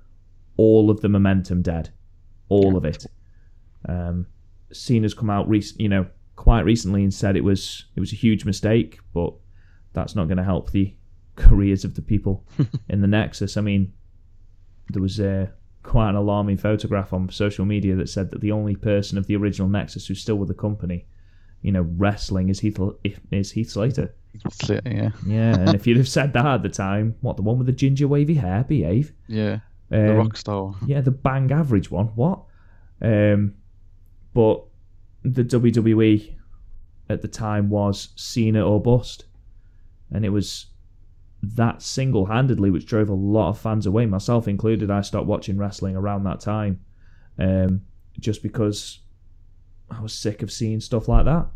all of the momentum dead, all of it. Um, Cena's come out, rec- you know, quite recently and said it was it was a huge mistake, but that's not going to help the careers of the people in the Nexus. I mean, there was a quite an alarming photograph on social media that said that the only person of the original Nexus who's still with the company, you know, wrestling is Heath is Heath Slater. Slater, yeah. Yeah, and if you'd have said that at the time, what the one with the ginger wavy hair, behave. Yeah. The Um, rock star. yeah, the bang average one. What? Um, but the WWE at the time was Cena or bust, and it was that single-handedly which drove a lot of fans away, myself included. I stopped watching wrestling around that time, um, just because I was sick of seeing stuff like that.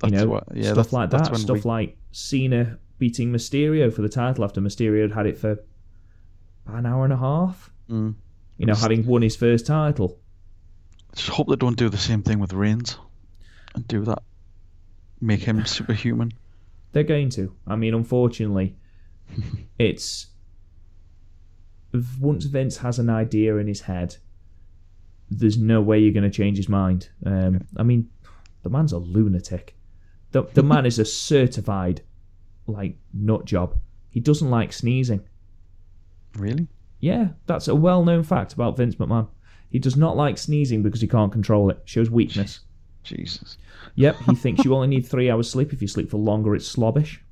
That's you know, what, yeah, stuff that's, like that's that. Stuff we, like Cena beating Mysterio for the title after Mysterio had had it for an hour and a half. Mm. You know, having won his first title. Just hope they don't do the same thing with Reigns and do that. Make him superhuman. They're going to. I mean, unfortunately, it's once Vince has an idea in his head, there's no way you're going to change his mind. Um, I mean, the man's a lunatic. The the man is a certified like nut job. He doesn't like sneezing. Really? Yeah, that's a well-known fact about Vince McMahon. He does not like sneezing because he can't control it. Shows weakness. Jesus. Yep, he thinks you only need three hours sleep. If you sleep for longer, it's slobbish.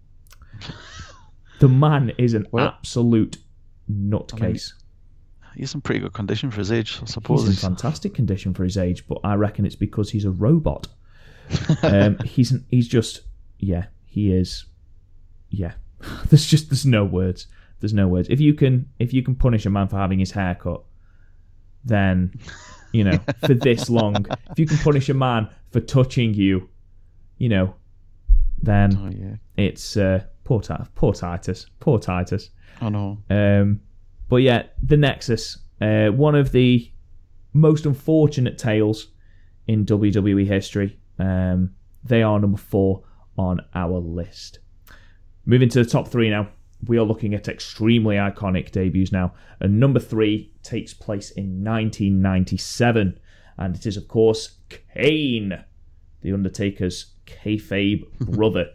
The man is an Well- absolute nutcase. He's in pretty good condition for his age, I suppose. he's in fantastic condition for his age, but I reckon it's because he's a robot. um, he's he's just yeah, he is. Yeah, there's just there's no words. There's no words. If you can if you can punish a man for having his hair cut, then you know for this long. If you can punish a man for touching you, you know, then oh, yeah. it's uh, poor, Ti- poor Titus, poor Titus. I know. Um, but yeah, the Nexus, uh, one of the most unfortunate tales in WWE history. Um, they are number four on our list. Moving to the top three now. We are looking at extremely iconic debuts now. And number three takes place in 1997. And it is, of course, Kane, The Undertaker's kayfabe brother.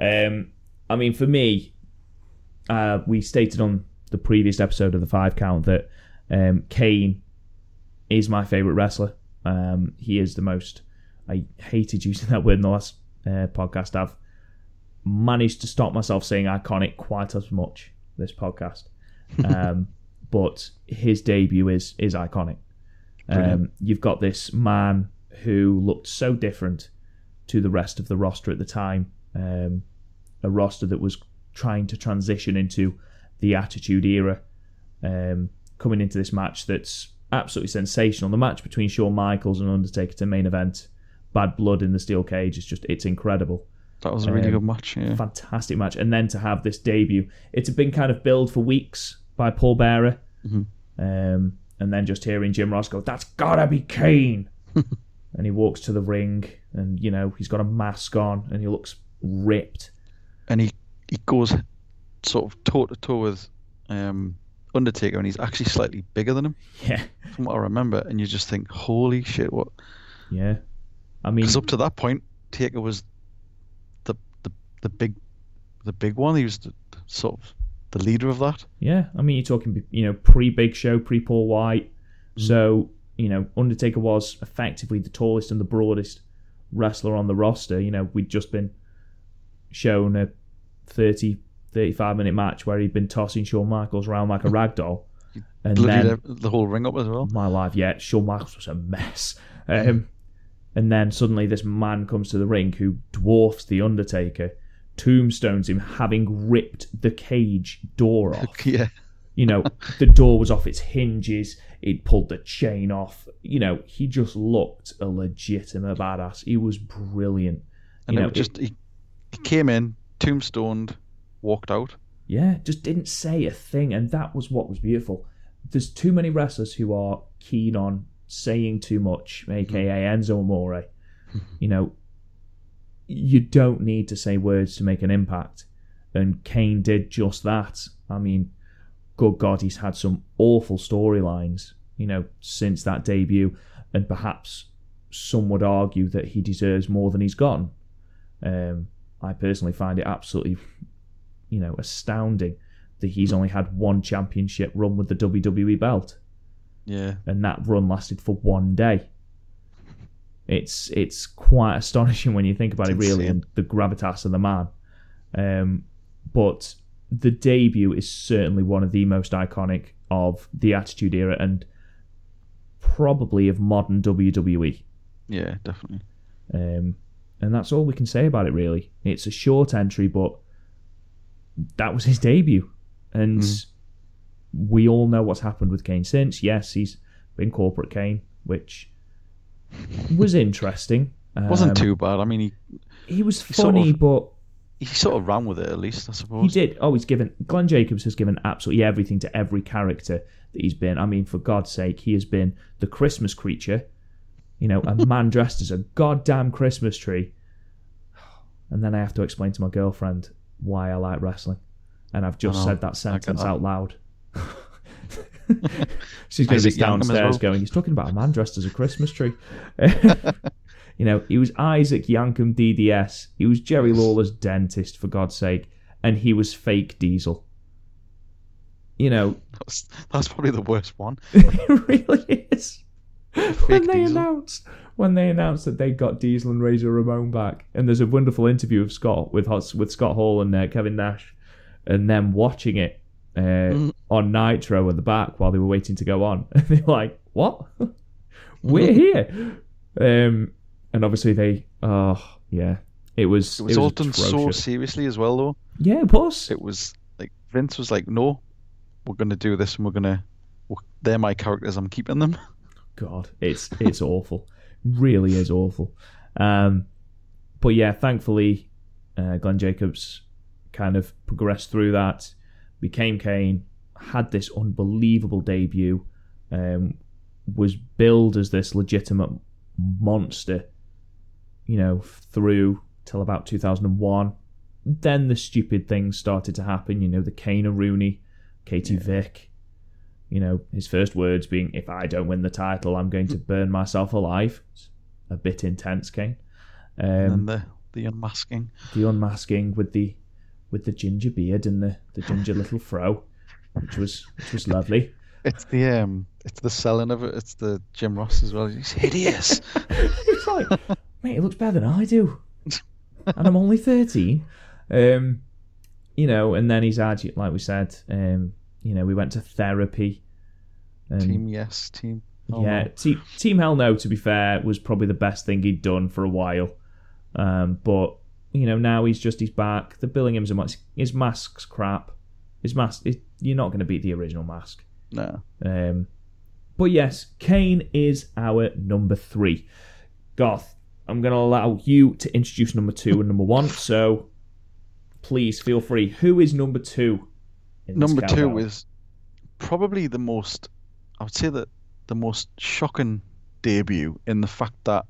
Um, I mean, for me, uh, we stated on the previous episode of the Five Count that um, Kane is my favourite wrestler. Um, he is the most. I hated using that word in the last uh, podcast. I've managed to stop myself saying iconic quite as much this podcast. Um, but his debut is is iconic. Um, you've got this man who looked so different to the rest of the roster at the time. Um, a roster that was trying to transition into the Attitude Era. Um, coming into this match that's absolutely sensational. The match between Shawn Michaels and Undertaker to main event, Badd Blood in the Steel Cage is just it's incredible. That was a really Um, good match, yeah. Fantastic match. And then to have this debut, it had been kind of billed for weeks by Paul Bearer. Mhm. Um, and then just hearing Jim Ross go, that's gotta be Kane. and he walks to the ring and, you know, he's got a mask on and he looks ripped. And he, he goes sort of toe to toe with um, Undertaker, and he's actually slightly bigger than him, Yeah. from what I remember. And you just think, holy shit, what? Yeah. I mean, Because up to that point, Taker was the the the big, the big one. He was the, sort of the leader of that. Yeah, I mean, you're talking, you know, pre Big Show, pre Paul White. Mm. So, you know, Undertaker was effectively the tallest and the broadest wrestler on the roster. You know, we'd just been shown a 30, 35 minute match where he'd been tossing Shawn Michaels around like a rag doll. And then, the whole ring up as well. my life, yeah, Shawn Michaels was a mess. Um, and then suddenly this man comes to the ring who dwarfs the Undertaker, tombstones him, having ripped the cage door off. yeah, You know, the door was off its hinges. He'd pulled the chain off. You know, he just looked a legitimate badass. He was brilliant. and you it know, just he, he came in, tombstoned, walked out. Yeah, just didn't say a thing, and that was what was beautiful. There's too many wrestlers who are keen on saying too much, aka Enzo Amore. you know, you don't need to say words to make an impact, and Kane did just that. I mean, good God, he's had some awful storylines, you know, since that debut, and perhaps some would argue that he deserves more than he's gotten. Um, I personally find it absolutely you know, astounding that he's only had one championship run with the WWE belt, Yeah, and that run lasted for one day. It's it's quite astonishing when you think about It's it, really, insane. and the gravitas of the man. Um, but the debut is certainly one of the most iconic of the Attitude Era and probably of modern WWE. yeah, definitely. Um, and that's all we can say about it, really. It's a short entry, but that was his debut. And we all know what's happened with Kane since. Yes, he's been corporate Kane, which was interesting. It wasn't Um, too bad. I mean, he He was sort funny, of- but he sort of ran with it at least, I suppose. he did. Oh, he's given. Glenn Jacobs has given absolutely everything to every character that he's been. I mean, for God's sake, he has been the Christmas creature. You know, a man dressed as a goddamn Christmas tree. And then I have to explain to my girlfriend why I like wrestling. And I've just said that sentence out loud. She's going to be downstairs well. going, he's talking about a man dressed as a Christmas tree. you know, he was Isaac Yankem DDS. He was Jerry Lawler's dentist, for God's sake. And he was fake Diesel. You know, That's, that's probably the worst one. it really is. When they Diesel. announced when they announced that they got Diesel and Razor Ramon back, and there's a wonderful interview of Scott with with Scott Hall and uh, Kevin Nash, and them watching it uh, Mm. on Nitro at the back while they were waiting to go on, and they're like, "What? We're here!" Um, and obviously they, oh yeah, it was It was all done atrocious. so seriously as well, though. yeah, it was. It was like Vince was like, "No, we're going to do this, and we're going to. They're my characters. I'm keeping them." God, it's it's awful. Really is awful. Um, but yeah, thankfully, uh, Glenn Jacobs kind of progressed through that, became Kane, had this unbelievable debut, um, was billed as this legitimate monster, you know, through till about 2001. Then the stupid things started to happen, you know, the Kane and Rooney, Katie Vick, you know, his first words being, "If I don't win the title, I'm going to burn myself alive." It's a bit intense, Kane. Um, and the the unmasking. the unmasking with the with the ginger beard and the, the ginger little fro, which was which was lovely. It's the um, it's the selling of it. It's the Jim Ross as well. He's hideous. it's like, mate, it looks better than I do, and I'm only thirteen. Um, you know, and then he's had, like we said, um, you know, we went to therapy. And team yes, team. oh yeah, te- Team Hell No, to be fair, was probably the best thing he'd done for a while. Um, but you know, now he's just he's back. The Billingham's a mask. His mask's crap. His mask. It, you're not going to beat the original mask. No. Um, but yes, Kane is our number three. Garth, I'm going to allow you to introduce number two and number one. So please feel free. Who is number two? in this Number two is probably the most. I would say that the most shocking debut in the fact that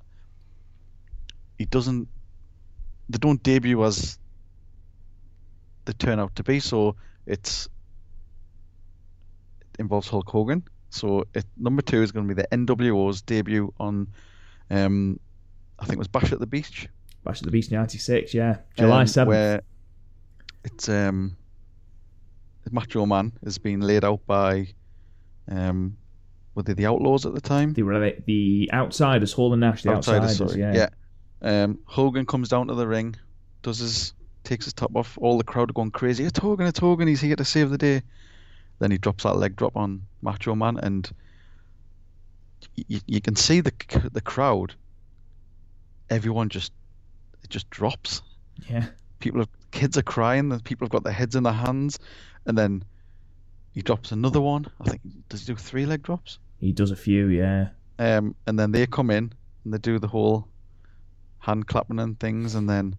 he doesn't. They don't debut as they turn out to be. So it's it involves Hulk Hogan. So it, number two is going to be the NWO's debut on, um, I think it was Bash at the Beach. Bash at the Beach '96. Yeah, July um, seventh. Where it's um, Macho Man is being laid out by um, were they the Outlaws at the time? the rela- the outsiders, Hall and Nash, the outsiders. sorry. yeah. Um, Hogan comes down to the ring, does his takes his top off. All the crowd are going crazy. It's Hogan, it's Hogan. He's here to save the day. Then he drops that leg drop on Macho Man, and you, you can see the the crowd. Everyone just it just drops. yeah, People, have, kids are crying. The people have got their heads in their hands, and then he drops another one. I think does he do three leg drops? he does a few. Yeah, Um, and then they come in and they do the whole hand clapping and things, and then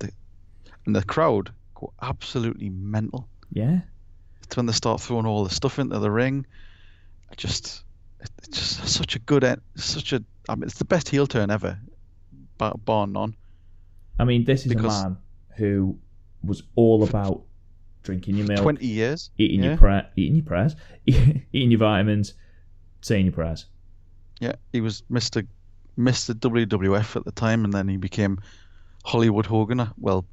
the and the crowd go absolutely mental. yeah, It's when they start throwing all the stuff into the ring. I just, it's just such a good, such a. I mean, it's the best heel turn ever, bar, bar none. I mean, this is Because- a man who was all about drinking your milk, Twenty years. eating yeah. your pra- eating your prayers, eating your vitamins, saying your prayers. Yeah, he was Mr. Mr. WWF at the time, and then he became Hollywood Hogan. uh, Well,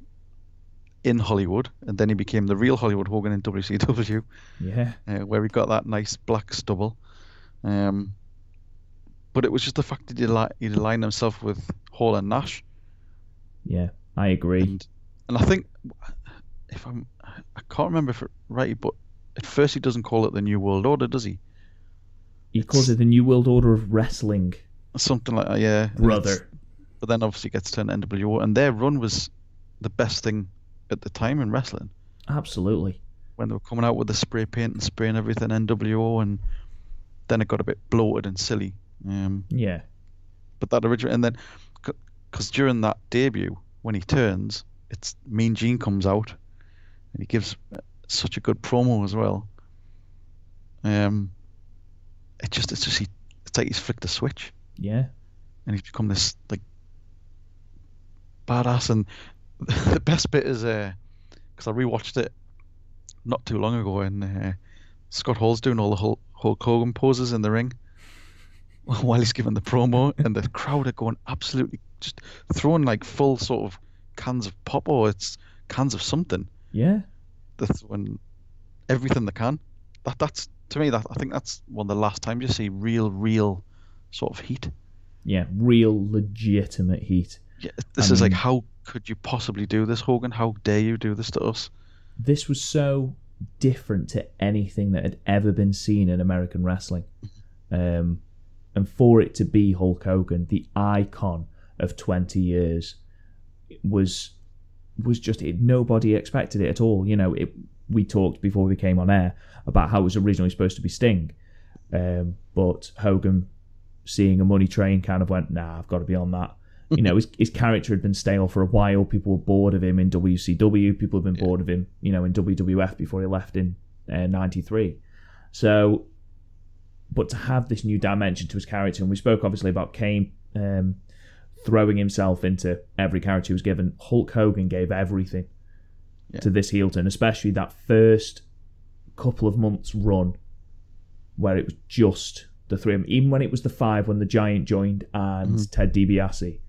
in Hollywood, and then he became the real Hollywood Hogan in WCW. Yeah, uh, where he got that nice black stubble. Um, but it was just the fact that he'd, ali- he'd aligned himself with Hall and Nash, yeah, I agree. and and I think if I'm I can't remember if it right, but at first he doesn't call it the New World Order, does he? He calls it the New World Order of Wrestling, Something like that, yeah. brother. But then obviously gets turned NWO, and their run was the best thing at the time in wrestling Absolutely. when they were coming out with the spray paint and spraying everything NWO, and then it got a bit bloated and silly. Um, Yeah, but that original and then because during that debut when he turns it's mean gene comes out and he gives uh, such a good promo as well. Um it just it's just he it's like he's flicked a switch. Yeah, and he's become this like badass. And the best bit is uh because i rewatched it not too long ago and uh, scott hall's doing all the Hul- hulk hogan poses in the ring while he's giving the promo. And the crowd are going absolutely just throwing like full sort of cans of pop or it's cans of something yeah. That's when everything they can that that's to me that i think that's one of the last times you see real real sort of heat Yeah, real legitimate heat. Yeah, this I is like how could you possibly do this, Hogan? How dare you do this to us? This was so different to anything that had ever been seen in American wrestling. Um, and for it to be Hulk Hogan, the icon of 20 years, was was just it. Nobody expected it at all. You know, it. We talked before we came on air about how it was originally supposed to be Sting, um, but Hogan, seeing a money train, kind of went, "Nah, I've got to be on that." You know, his, his character had been stale for a while. People were bored of him in WCW. People had been bored of him, you know, in WWF before he left in '93. so, but to have this new dimension to his character, and we spoke obviously about Kane um, throwing himself into every character he was given. Hulk Hogan gave everything Yeah. to this heel turn, especially that first couple of months run where it was just the three of them. Even when it was the five, when the Giant joined and Ted DiBiase,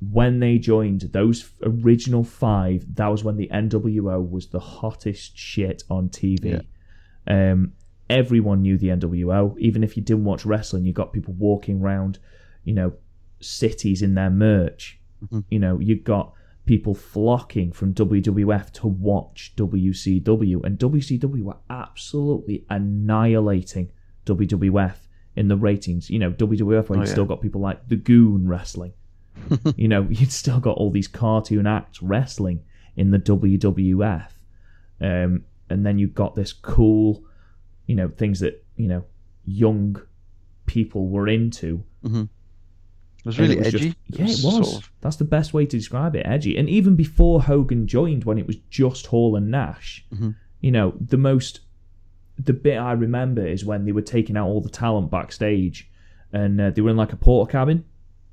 when they joined those original five, that was when the NWO was the hottest shit on TV. Um, everyone knew the NWO. Even if you didn't watch wrestling, you got people walking around, you know, cities in their merch. You know, you've got people flocking from WWF to watch WCW, and WCW were absolutely annihilating WWF in the ratings. You know, WWF where Oh, you yeah. still got people like the Goon wrestling. you know, you'd still got all these cartoon acts wrestling in the WWF. Um, and then you've got this cool, you know, things that, you know, young people were into. It was really it was edgy. just- yeah, it was. sort of- That's the best way to describe it, edgy. And even before Hogan joined, when it was just Hall and Nash, Mhm. you know, the most, the bit I remember is when they were taking out all the talent backstage, and uh, they were in like a porter cabin,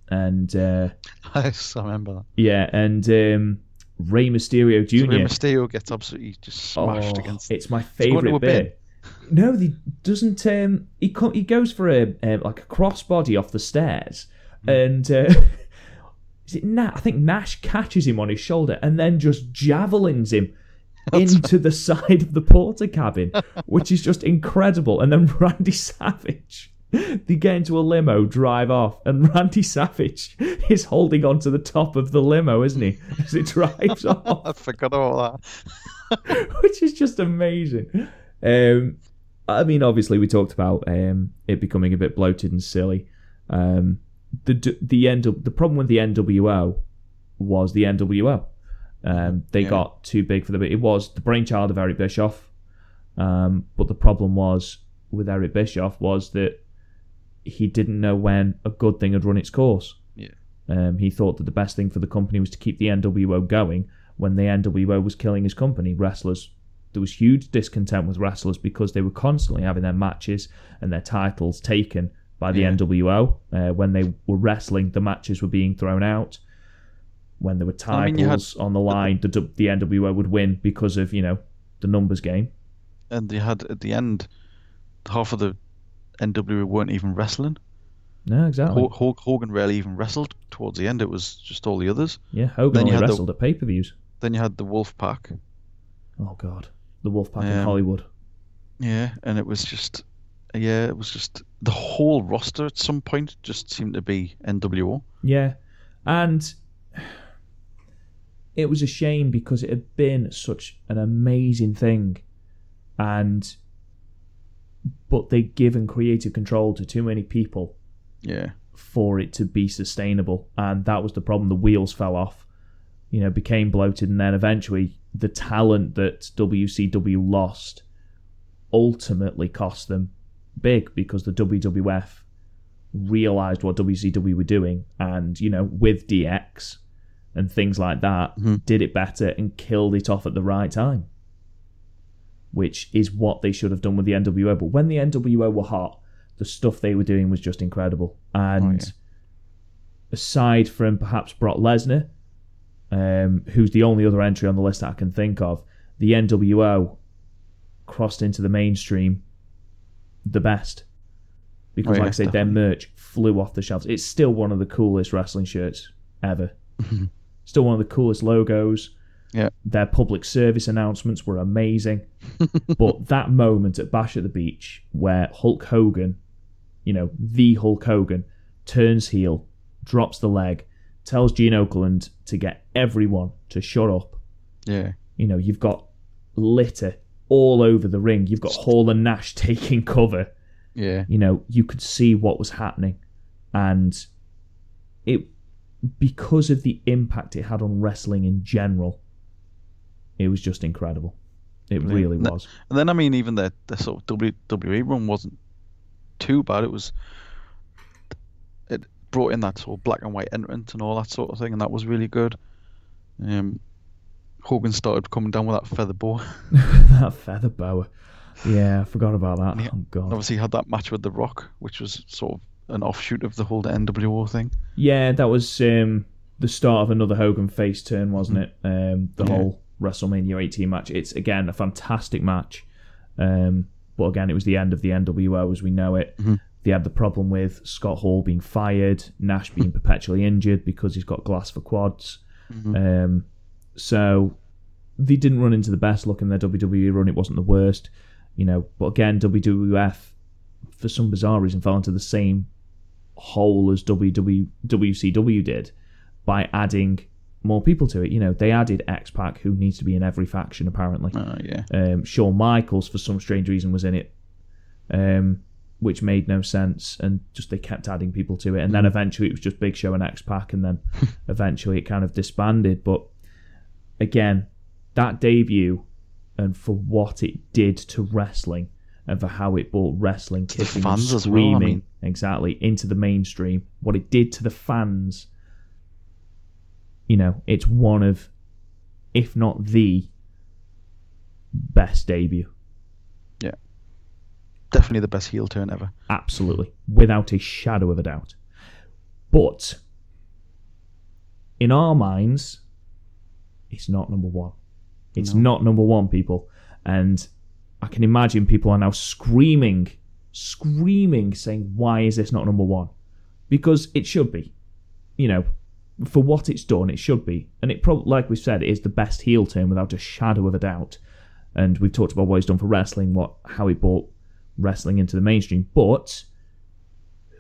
and uh, I remember that. yeah, and um, Rey Mysterio Jr. So Rey Mysterio gets absolutely just smashed Oh, against. It's my he go into favorite bit. No, he doesn't. Um, he co- he goes for a um, like a crossbody off the stairs. And uh, is it Nash? I think Nash catches him on his shoulder and then just javelins him into the side of the porter cabin, which is just incredible. And then Randy Savage, they get into a limo, drive off, and Randy Savage is holding on to the top of the limo, isn't he, as it drives off, I forgot about that. which is just amazing. Um, I mean, obviously, we talked about um, it becoming a bit bloated and silly. Um, the the end the problem with the NWO was the NWO. Um, they Yeah. got too big for the. It was the brainchild of Eric Bischoff, um, but the problem was with Eric Bischoff was that he didn't know when a good thing had run its course. Yeah. Um, he thought that the best thing for the company was to keep the NWO going when the NWO was killing his company. Wrestlers, there was huge discontent with wrestlers because they were constantly having their matches and their titles taken by the Yeah. NWO. Uh, when they were wrestling, the matches were being thrown out. When there were titles I mean, had- on the line, the, the NWO would win because of you know the numbers game. And they had at the end, half of the NWO weren't even wrestling. No, exactly. Ho- Hulk Hogan rarely even wrestled towards the end. It was just all the others. yeah, Hogan Then only had the- wrestled at pay per views. Then you had the Wolf Pack. Oh God, the Wolfpack in Yeah. Hollywood. Yeah, and it was just, yeah, it was just the whole roster at some point just seemed to be NWO. Yeah, and it was a shame because it had been such an amazing thing, and but they'd given creative control to too many people Yeah, for it to be sustainable, and that was the problem. The wheels fell off, you know, became bloated, and then eventually the talent that WCW lost ultimately cost them big because the WWF realized what WCW were doing, and you know, with DX and things like that, Mhm. did it better and killed it off at the right time. Which is what they should have done with the NWO. But when the NWO were hot, the stuff they were doing was just incredible. And yeah. aside from perhaps Brock Lesnar, um, who's the only other entry on the list that I can think of, the NWO crossed into the mainstream the best. Because, Oh, yeah, like I say, their merch flew off the shelves. It's still one of the coolest wrestling shirts ever. Mm-hmm. still one of the coolest logos. Yeah. Their public service announcements were amazing. but that moment at Bash at the Beach where Hulk Hogan, you know, the Hulk Hogan, turns heel, drops the leg, tells Gene Okerlund to get everyone to shut up. yeah, You know, you've got litter all over the ring. You've got Hall and Nash taking cover. yeah, You know, you could see what was happening. And it because of the impact it had on wrestling in general, it was just incredible. It Brilliant. really was. And then I mean, even the the sort of WWE run wasn't too bad. It was it brought in that sort of black and white entrance and all that sort of thing, and that was really good. Um, Hogan started coming down with that feather boa. that feather boa. Yeah, I forgot about that. Yeah. Oh god. Obviously, he had that match with The Rock, which was sort of an offshoot of the whole NWO thing. Yeah, that was um, the start of another Hogan face turn, wasn't it? Um, the Yeah. whole WrestleMania 18 match. It's again a fantastic match, um, but again, it was the end of the NWO as we know it. Mhm. They had the problem with Scott Hall being fired, Nash being perpetually injured because he's got glass for quads. Mhm. Um, so they didn't run into the best luck in their WWE run. It wasn't the worst, you know. But again, WWF, for some bizarre reason, fell into the same hole as WW, WCW did by adding more people to it. You know, they added X Pac, who needs to be in every faction apparently. Uh, yeah, Um, Shawn Michaels, for some strange reason, was in it, um, which made no sense. And just they kept adding people to it. And then eventually it was just Big Show and X Pac. And then eventually it kind of disbanded. But again, that debut and for what it did to wrestling and for how it brought wrestling To kicking and as well, I screaming mean. exactly into the mainstream, what it did to the fans. You know, it's one of, if not the best debut. Yeah. Definitely the best heel turn ever. Absolutely. Without a shadow of a doubt. But in our minds, it's not number one. It's No. not number one, people. And I can imagine people are now screaming, screaming, saying, why is this not number one? Because it should be. You know, for what it's done, it should be, and it probably, like we said, is the best heel turn without a shadow of a doubt. And we've talked about what he's done for wrestling, what how he brought wrestling into the mainstream. But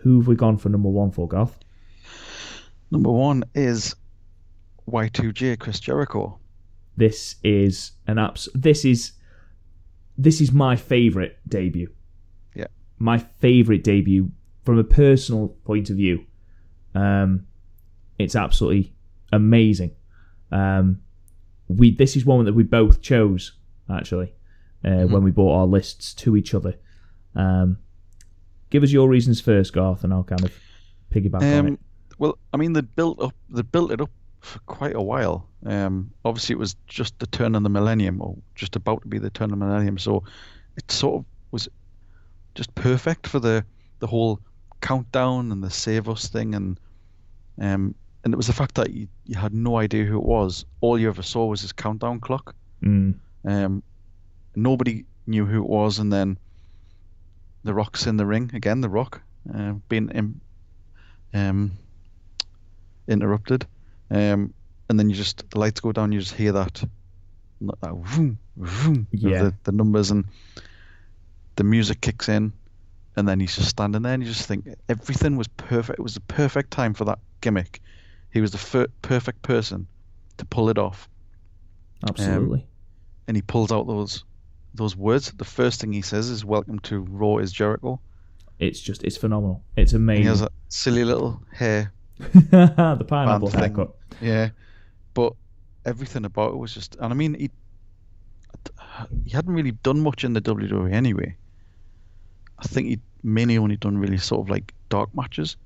who have we gone for number one for, Garth? Number one is Y2J Chris Jericho. This is an abs. This is this is my favorite debut. Yeah. My favorite debut from a personal point of view. Um, it's absolutely amazing. Um, we this is one that we both chose actually uh, Mm-hmm. when we bought our lists to each other. Um, give us your reasons first, Garth, and I'll kind of piggyback on Um, it. well, I mean, they built up, they built it up for quite a while. Um, obviously, it was just the turn of the millennium, or just about to be the turn of the millennium. So, it sort of was just perfect for the the whole countdown and the save us thing, and um, and it was the fact that you, you had no idea who it was. All you ever saw was this countdown clock. Mm, Um, nobody knew who it was, and then the Rock's in the ring again. The Rock uh, being im- um, interrupted, um, and then you just the lights go down. You just hear that, that vroom, vroom Yeah. the, the numbers, and the music kicks in, and then he's just standing there, and you just think everything was perfect. It was the perfect time for that gimmick. He was the fir- perfect person to pull it off absolutely. and he pulls out those those words. The first thing he says is "Welcome to Raw is Jericho." it's just it's phenomenal. It's And he amazing. has a silly little hair, the pineapple thing. haircut. yeah, but everything about it was just. And I mean, he he hadn't really done much in the WWE anyway. I think he'd mainly only done really sort of like dark matches.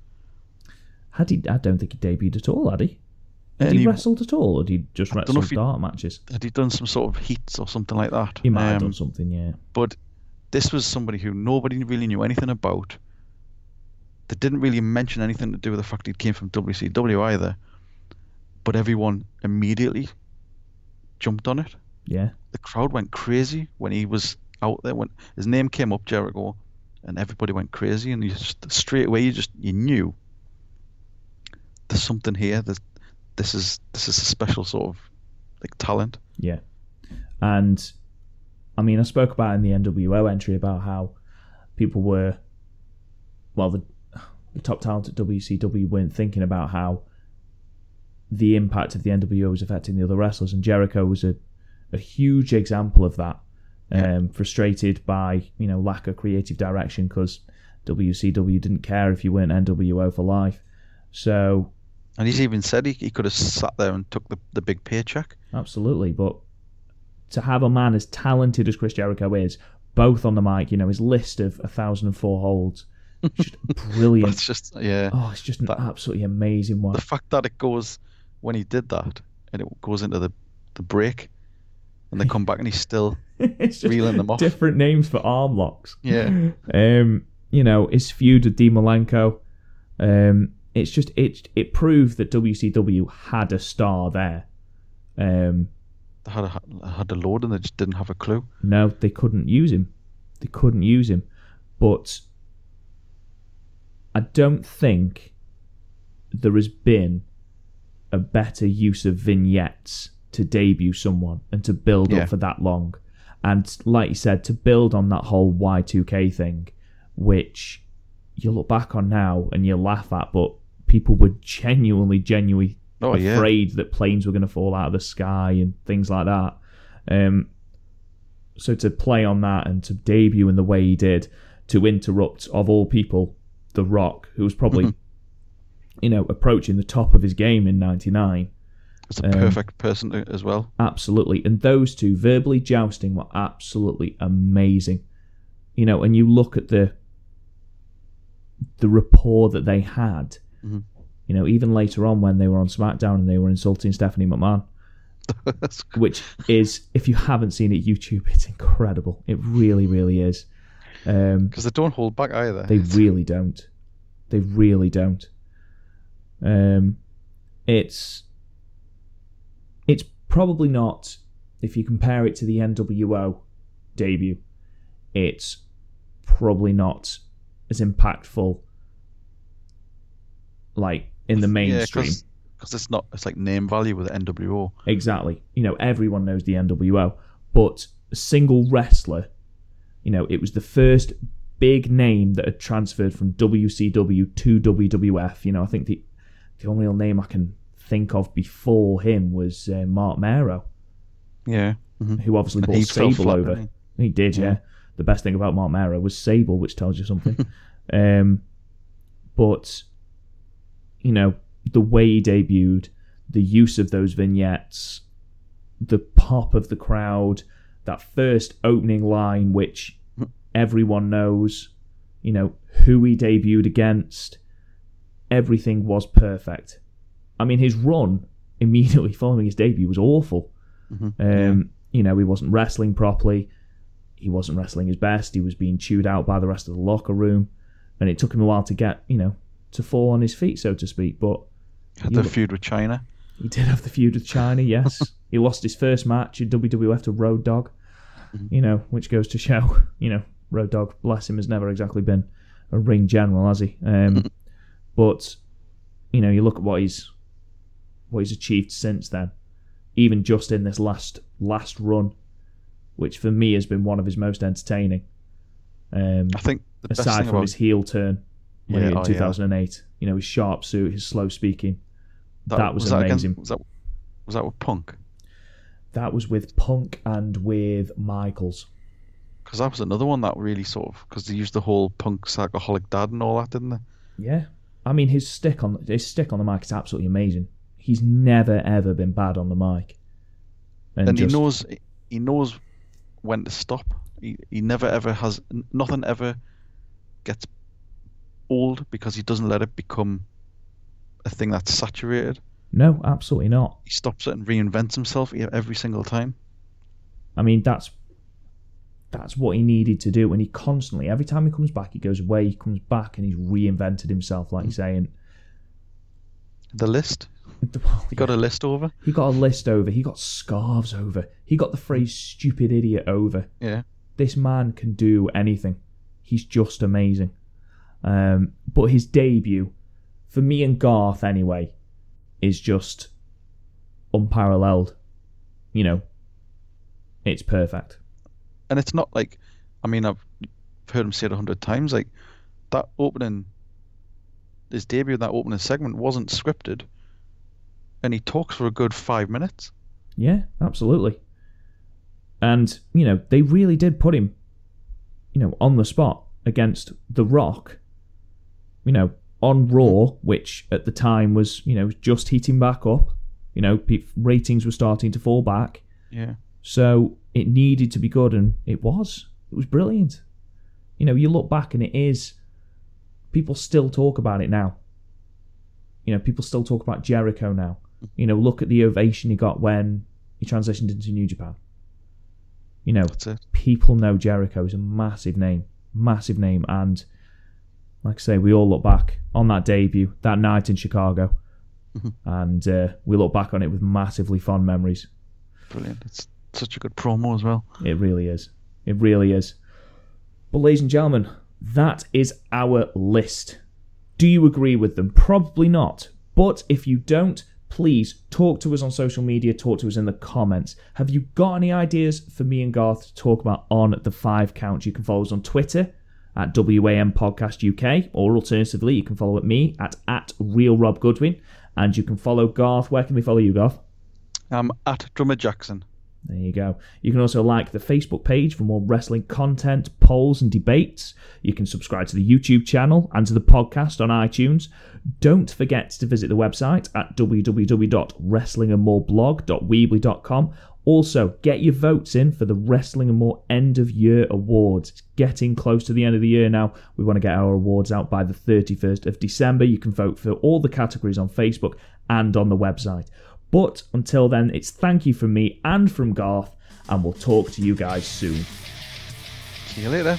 Had he? I don't think he debuted at all. Had he? Had he, he- wrestled at all, or did he just I wrestle dark matches? Had he done some sort of heats or something like that? He might have Um, done something, yeah. but this was somebody who nobody really knew anything about. They didn't really mention anything to do with the fact he came from WCW either. But everyone immediately jumped on it. Yeah, The crowd went crazy when he was out there. When his name came up, Jericho, and everybody went crazy. And you just straight away, you just you knew there's something here. There's, this is this is a special sort of like talent. yeah. And I mean, I spoke about in the NWO entry about how people were, well, the, the top talent at WCW weren't thinking about how the impact of the NWO was affecting the other wrestlers, and Jericho was a, a huge example of that. Yeah. Um, frustrated by you know lack of creative direction because WCW didn't care if you weren't NWO for life. So And he's even said he, he could have sat there and took the, the big paycheck. Absolutely, but to have a man as talented as Chris Jericho is, both on the mic, you know, his list of 1,004 holds, just brilliant. That's just yeah. Oh, it's just an that- absolutely amazing one. The fact that it goes when he did that and it goes into the the break and they come back and he's still it's reeling them off. different names for arm locks. Yeah. Um, you know, his feud with Dean Malenko. Um, it's just it it proved that WCW had a star there. Um, they had a, had a lord and they just didn't have a clue. No, they couldn't use him. They couldn't use him. But I don't think there has been a better use of vignettes to debut someone and to build Yeah. up for that long. And like you said, to build on that whole Y2K thing, which you look back on now and you laugh at, but people were genuinely, genuinely Oh yeah. afraid that planes were going to fall out of the sky and things like that. Um, so to play on that and to debut in the way he did, to interrupt of all people, The Rock, who was probably, Mhm. you know, approaching the top of his game in '99. It's a um, perfect person to, as well. Absolutely, and those two verbally jousting were absolutely amazing. You know, and you look at the the rapport that they had. Mhm. You know, even later on when they were on SmackDown and they were insulting Stephanie McMahon, which is, if you haven't seen it, YouTube, it's incredible. It really, really is. Um, Because they don't hold back either. they really don't. They really don't. Um, it's it's probably not if you compare it to the NWO debut. It's probably not as impactful, like in the mainstream. because it's not. It's like name value with the NWO. Exactly. You know, everyone knows the NWO, but a single wrestler, you know, it was the first big name that had transferred from WCW to WWF. You know, I think the the only real name I can think of before him was uh, Mark Mero, Yeah. hmm who obviously brought Sable over. He did, yeah. The best thing about Mark Mero was Sable, which tells you something. um, but you know the way he debuted, the use of those vignettes, the pop of the crowd, that first opening line, which everyone knows, you know who he debuted against, everything was perfect. I mean, his run immediately following his debut was awful. Mhm. Um, You know, he wasn't wrestling properly. He wasn't wrestling his best. He was being chewed out by the rest of the locker room, and it took him a while to get, you know, to fall on his feet, so to speak. But Had the look- feud with Chyna. he did have the feud with Chyna, yes. he lost his first match in WWF to Road Dog, you know, which goes to show, you know, Road Dog, bless him, has never exactly been a ring general, has he? Um, but, you know, you look at what he's what he's achieved since then, even just in this last last run, which for me has been one of his most entertaining. Um, I think the best aside thing from about his heel turn Yeah, in oh, yeah. 2008, you know, his sharp suit, his slow speaking. that was against- amazing. was that was that with Punk? That was with Punk and with Michaels. Because that was another one that really sort of because they used the whole Punk psychoholic dad and all that, didn't they? Yeah, I mean his stick on his stick on the mic is absolutely amazing. He's never ever been bad on the mic, and, and just, he knows he knows when to stop. He he never ever has nothing ever gets old because he doesn't let it become a thing that's saturated. No, absolutely not. He stops it and reinvents himself every single time. I mean that's that's what he needed to do, and he constantly every time he comes back, he goes away, he comes back, and he's reinvented himself, like you say. And The list. well, He got a list over. he got a list over, he got scarves over, he got the phrase "stupid idiot" over. Yeah. this man can do anything. He's just amazing. Um, but his debut, for me and Garth anyway, is just unparalleled. You know, it's perfect. And it's not like, I mean, I've heard him say it a hundred times. Like that opening, his debut, in that opening segment wasn't scripted, and he talks for a good five minutes. Yeah, absolutely. And, you know, they really did put him, you know, on the spot against The Rock, you know, on Raw, which at the time was, you know, just heating back up. You know, pe- ratings were starting to fall back. Yeah. So it needed to be good, and it was. It was brilliant. You know, you look back and it is. People still talk about it now. You know, people still talk about Jericho now. You know, look at the ovation he got when he transitioned into New Japan. You know, people know Jericho is a massive name, massive name, and like I say, we all look back on that debut that night in Chicago, Mhm. and uh, we look back on it with massively fond memories. Brilliant. It's such a good promo as well. It really is. It really is. But, ladies and gentlemen, that is our list. Do you agree with them? Probably not. But if you don't, please talk to us on social media, talk to us in the comments. Have you got any ideas for me and Garth to talk about on the five count? You can follow us on Twitter at WAM Podcast UK, or alternatively, you can follow at me at, at Real Rob Goodwin, and you can follow Garth. Where can we follow you, Garth? I'm at Drummer Jaxon. There you go. You can also like the Facebook page for more wrestling content, polls, and debates. You can subscribe to the YouTube channel and to the podcast on iTunes. Don't forget to visit the website at www.wrestlingandmoreblog.weebly.com. Also, get your votes in for the Wrestling and More End of Year Awards. It's getting close to the end of the year now. We want to get our awards out by the 31st of December. You can vote for all the categories on Facebook and on the website. But until then, it's thank you from me and from Garth, and we'll talk to you guys soon. See you later.